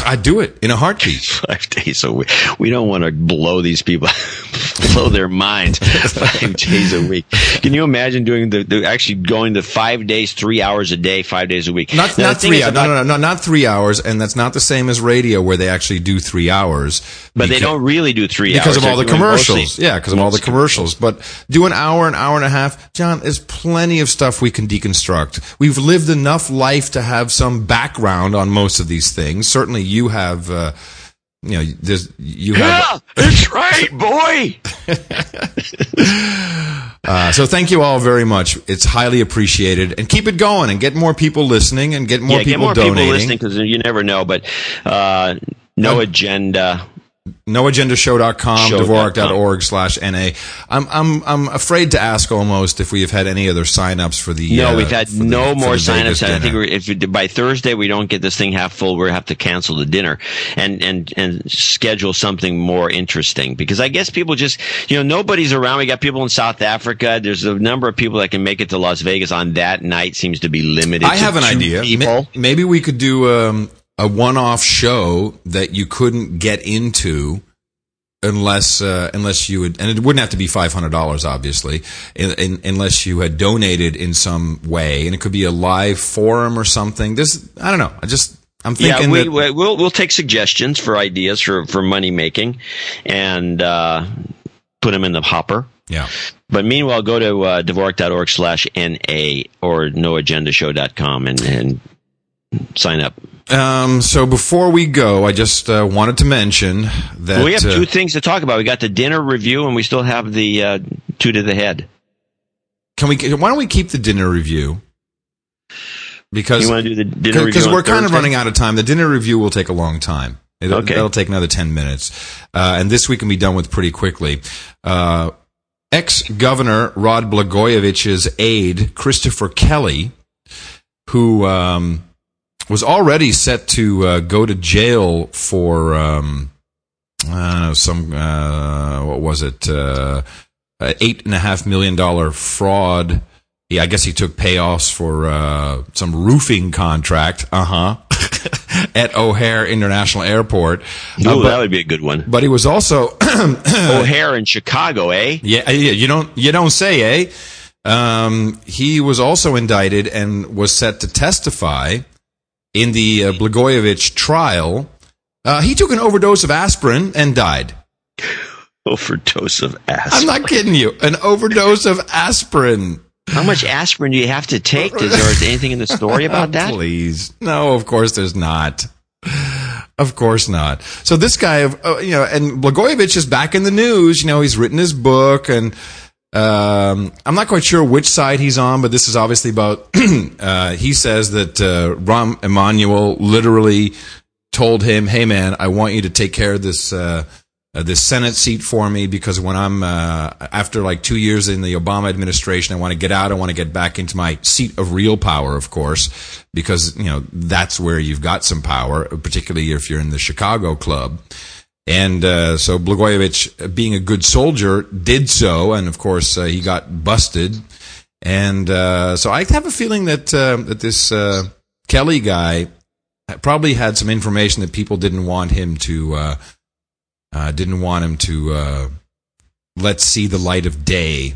I'd do it in a heartbeat. five days a week. We don't want to blow these people, blow their minds five days a week. Can you imagine doing the, the actually going to five days, three hours a day, five days a week? Not, Now, not three hours. No, about- no, no, no, not three hours. And that's not the same as radio where they actually do three hours. But they don't really do three because hours. Because of all the commercials. mostly- yeah, because of all the commercials. But do an hour, an hour and a half. John, there's plenty of stuff we can deconstruct. We've lived enough life to have some background on most of these things. Certainly, you have. Uh, you know, there's you have. Yeah, that's right, boy. Uh, so thank you all very much. It's highly appreciated, and keep it going, and get more people listening, and get more yeah, people get more donating. people listening because you never know. But uh, no agenda. noagendashow.com, dvorak.org slash NA. I'm, I'm, I'm afraid to ask almost if we have had any other signups for the. No, uh, we've had the- no more the Vegas signups. I think we're, if we, by Thursday we don't get this thing half full, we have to cancel the dinner and and and schedule something more interesting because I guess people just you know nobody's around. We got people in South Africa. There's a number of people that can make it to Las Vegas on that night. Seems to be limited. I to have an idea. People. Maybe we could do um, a one-off show that you couldn't get into unless uh, unless you would, and it wouldn't have to be five hundred dollars, obviously, in, in, unless you had donated in some way, and it could be a live forum or something. This, I don't know. I just, I'm Yeah, thinking we, that. we- we'll we'll take suggestions for ideas for for money making, and uh, put them in the hopper. yeah. But meanwhile, go to uh, Dvorak.org slash NA or noagendashow.com and, and sign up. Um, so before we go, I just uh, wanted to mention that Well, we have uh, two things to talk about. We got the dinner review, and we still have the uh, two to the head. can we? Why don't we keep the dinner review? Because You want to do the dinner review? because we're kind of running out of time. The dinner review will take a long time. It'll, Okay. That'll take another 10 minutes. Uh, and this we can be done with pretty quickly. Uh, Ex-governor Rod Blagojevich's aide, Christopher Kelly, who um, was already set to uh, go to jail for um, know, some, uh, what was it, uh, uh, eight and a half million dollar fraud. Yeah, I guess he took payoffs for uh, some roofing contract. Uh huh. At O'Hare International Airport. Uh, but, that would be a good one. but he was also O'Hare in Chicago, eh? yeah, yeah, you don't you don't say, eh? Um, he was also indicted and was set to testify in the uh, Blagojevich trial. Uh, he took an overdose of aspirin and died. Overdose of aspirin. I'm not kidding you. An overdose of aspirin. How much aspirin do you have to take? Is there anything in the story about that? Please. No, of course there's not. Of course not. So this guy, uh, you know, and Blagojevich is back in the news. You know, he's written his book and, um, I'm not quite sure which side he's on, but this is obviously about, uh, he says that, uh, Rahm Emanuel literally told him, Hey man, I want you to take care of this, uh, uh, this Senate seat for me because when I'm uh, after like two years in the Obama administration, I want to get out. I want to get back into my seat of real power, of course, because you know that's where you've got some power, particularly if you're in the Chicago club. And uh, so Blagojevich, being a good soldier, did so, and of course uh, he got busted. And uh, so I have a feeling that uh, that this Kelly guy probably had some information that people didn't want him to uh, didn't want him to uh, let's see the light of day.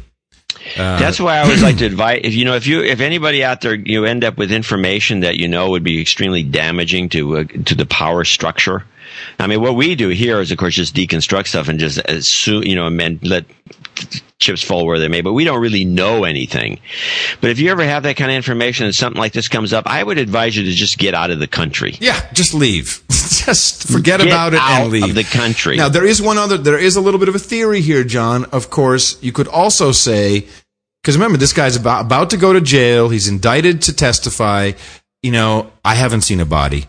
Uh, That's why I always like to advise if you know if you if anybody out there you end up with information that you know would be extremely damaging to uh, to the power structure. I mean, what we do here is, of course, just deconstruct stuff and just uh, assume, you know, and let chips fall where they may, but we don't really know anything. But if you ever have that kind of information and something like this comes up, I would advise you to just get out of the country. Yeah, just leave. just forget get about it and leave. Of the country. Now there is one other. There is a little bit of a theory here, John. Of course, you could also say because remember this guy's about about to go to jail. He's indicted to testify. You know, I haven't seen a body.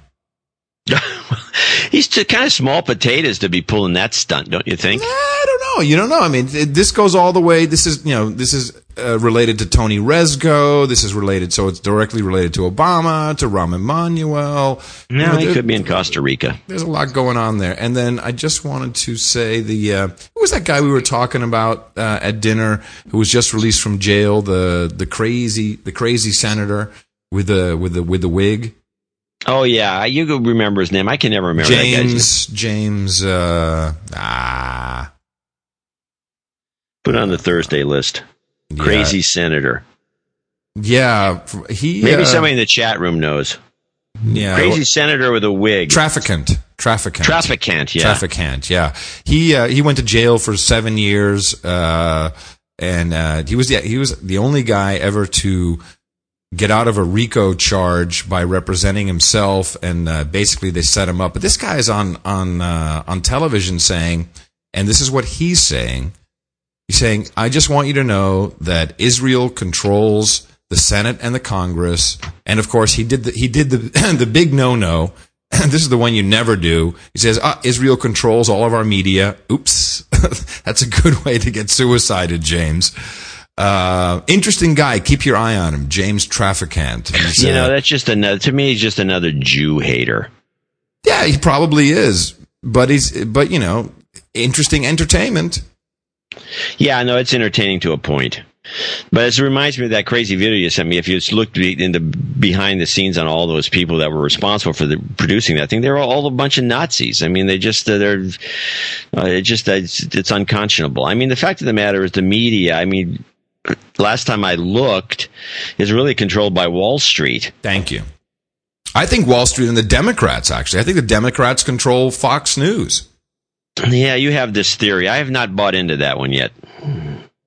He's kind of small potatoes to be pulling that stunt, don't you think? I don't know. You don't know. I mean, this goes all the way. This is, you know, this is uh, related to Tony Rezko. This is related, so it's directly related to Obama, to Rahm Emanuel. No, you know, he could be in Costa Rica. There's a lot going on there. And then I just wanted to say the uh, who was that guy we were talking about uh, at dinner who was just released from jail? The the crazy the crazy senator with the with the with the wig. Oh yeah, you could remember his name. I can never remember. James James. Uh, ah, put on the Thursday list. Yeah. Crazy senator. Yeah, he. Maybe uh, somebody in the chat room knows. Yeah, crazy well, senator with a wig. Traficant. Traficant. Traficant. Yeah. Traficant. Yeah. He uh, he went to jail for seven years, uh, and uh, he was the, he was the only guy ever to get out of a RICO charge by representing himself, and uh, basically they set him up. But this guy is on on uh, on television saying, and this is what he's saying. He's saying, "I just want you to know that Israel controls the Senate and the Congress, and of course he did the, he did the the big no no." this is the one you never do. He says, ah, Israel controls all of our media. Oops. That's a good way to get suicided, James. Uh, interesting guy. Keep your eye on him, James Traficant. He's, you know, uh, that's just another. To me, he's just another Jew hater. Yeah, he probably is. But he's, but you know, interesting entertainment. Yeah, no, it's entertaining to a point. But it reminds me of that crazy video you sent me. If you just looked in the behind the scenes on all those people that were responsible for the, producing that thing, they're all, all, a bunch of Nazis. I mean, they just uh, they're uh, it just uh, it's, it's unconscionable. I mean, the fact of the matter is, the media. I mean, last time I looked, is really controlled by Wall Street. Thank you. I think Wall Street and the Democrats, actually. I think the Democrats control Fox News. Yeah, you have this theory. I have not bought into that one yet.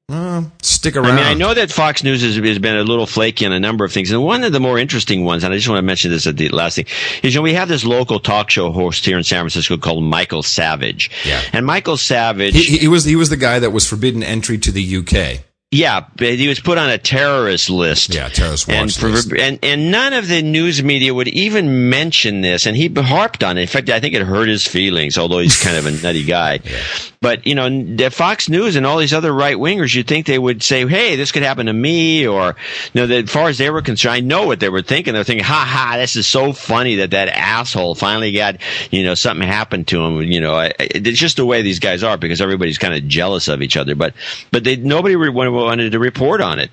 Uh, stick around. I mean, I know that Fox News has, has, been a little flaky on a number of things, and one of the more interesting ones, and I just want to mention this at the last thing, is you know we have this local talk show host here in San Francisco called Michael Savage. Yeah. And Michael Savage, he, he was he was the guy that was forbidden entry to the UK. Yeah, he was put on a terrorist list. Yeah, terrorist watch and, list. And, and none of the news media would even mention this, and he harped on it. In fact, I think it hurt his feelings, although he's kind of a nutty guy. Yeah. But you know, Fox News and all these other right wingers, you'd think they would say, "Hey, this could happen to me," or you know, as far as they were concerned, I know what they were thinking. They're thinking, "Ha ha, this is so funny that that asshole finally got you know something happened to him." You know, it's just the way these guys are because everybody's kind of jealous of each other. But but they nobody wanted to report on it,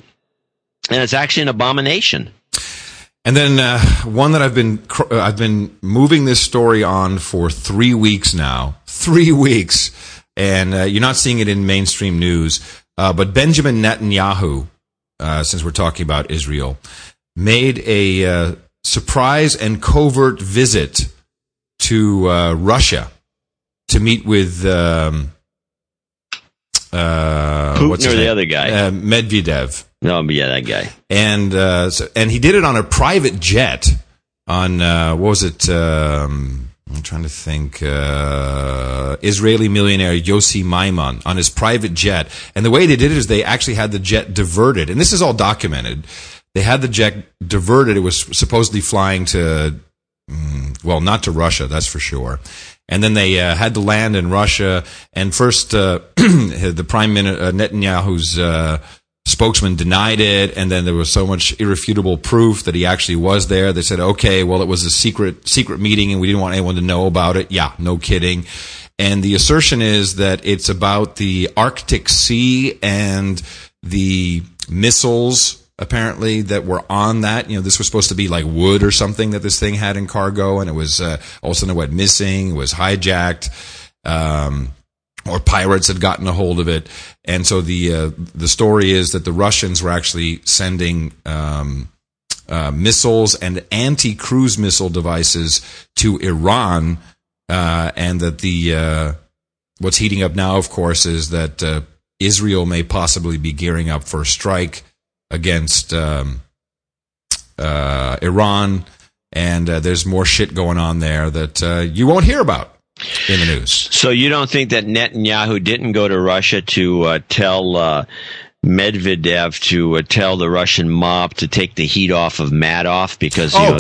and it's actually an abomination. And then uh, one that I've been uh, I've been moving this story on for three weeks now. Three weeks and uh, you're not seeing it in mainstream news. Uh, but Benjamin Netanyahu, uh, since we're talking about Israel, made a uh, surprise and covert visit to uh, Russia to meet with um, uh, what's or the other guy? uh, Medvedev, No, but yeah, that guy. and uh, so, and he did it on a private jet. On uh, what was it? Um, I'm trying to think. Uh, Israeli millionaire Yossi Maiman on his private jet, and the way they did it is they actually had the jet diverted, and this is all documented. They had the jet diverted. It was supposedly flying to mm, well, not to Russia, that's for sure. And then they uh, had to land in Russia. And first, uh, the Prime Minister uh, Netanyahu's uh, spokesman denied it. And then there was so much irrefutable proof that he actually was there. They said, "Okay, well, it was a secret secret meeting, and we didn't want anyone to know about it." Yeah, no kidding. And the assertion is that it's about the Arctic Sea and the missiles apparently that were on that. You know, this was supposed to be like wood or something that this thing had in cargo, and it was uh, all of a sudden it went missing, it was hijacked, um, or pirates had gotten a hold of it. And so the uh, the story is that the Russians were actually sending. Um, uh, missiles and anti-cruise missile devices to Iran, uh, and that the uh, what's heating up now, of course, is that uh, Israel may possibly be gearing up for a strike against um, uh, Iran, and there's more shit going on there that you won't hear about in the news. So you don't think that Netanyahu didn't go to Russia to uh, tell uh, Medvedev to uh, tell the Russian mob to take the heat off of Madoff because you Oh.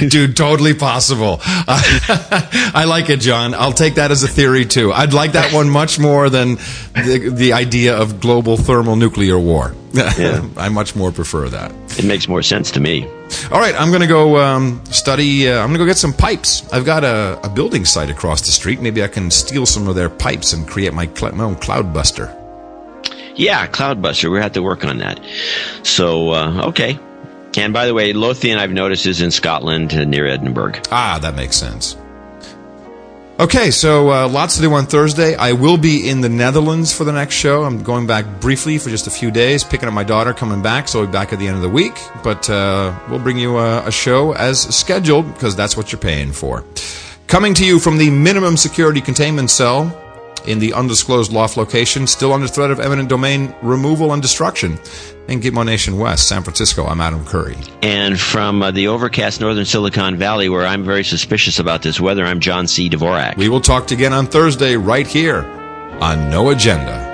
know, Dude, totally possible. I like it, John. I'll take that as a theory too. I'd like that one much more than the, the idea of global thermal nuclear war. Yeah. I much more prefer that. it makes more sense to me. All right, I'm going to go um, study. Uh, I'm going to go get some pipes. I've got a, a building site across the street. Maybe I can steal some of their pipes and create my, cl- my own cloud buster. Yeah, Cloudbuster. We have to work on that. So uh, okay. And by the way, Lothian, I've noticed, is in Scotland uh, near Edinburgh. Ah, that makes sense. Okay, so uh, lots to do on Thursday. I will be in the Netherlands for the next show. I'm going back briefly for just a few days, picking up my daughter, coming back. So I'll be back at the end of the week. But uh, we'll bring you a, a show as scheduled because that's what you're paying for. Coming to you from the minimum security containment cell in the undisclosed loft location, still under threat of eminent domain removal and destruction in Gitmo Nation West, San Francisco. I'm Adam Curry. And from uh, the overcast northern Silicon Valley, where I'm very suspicious about this weather, I'm John C. Dvorak. We will talk again on Thursday right here on No Agenda.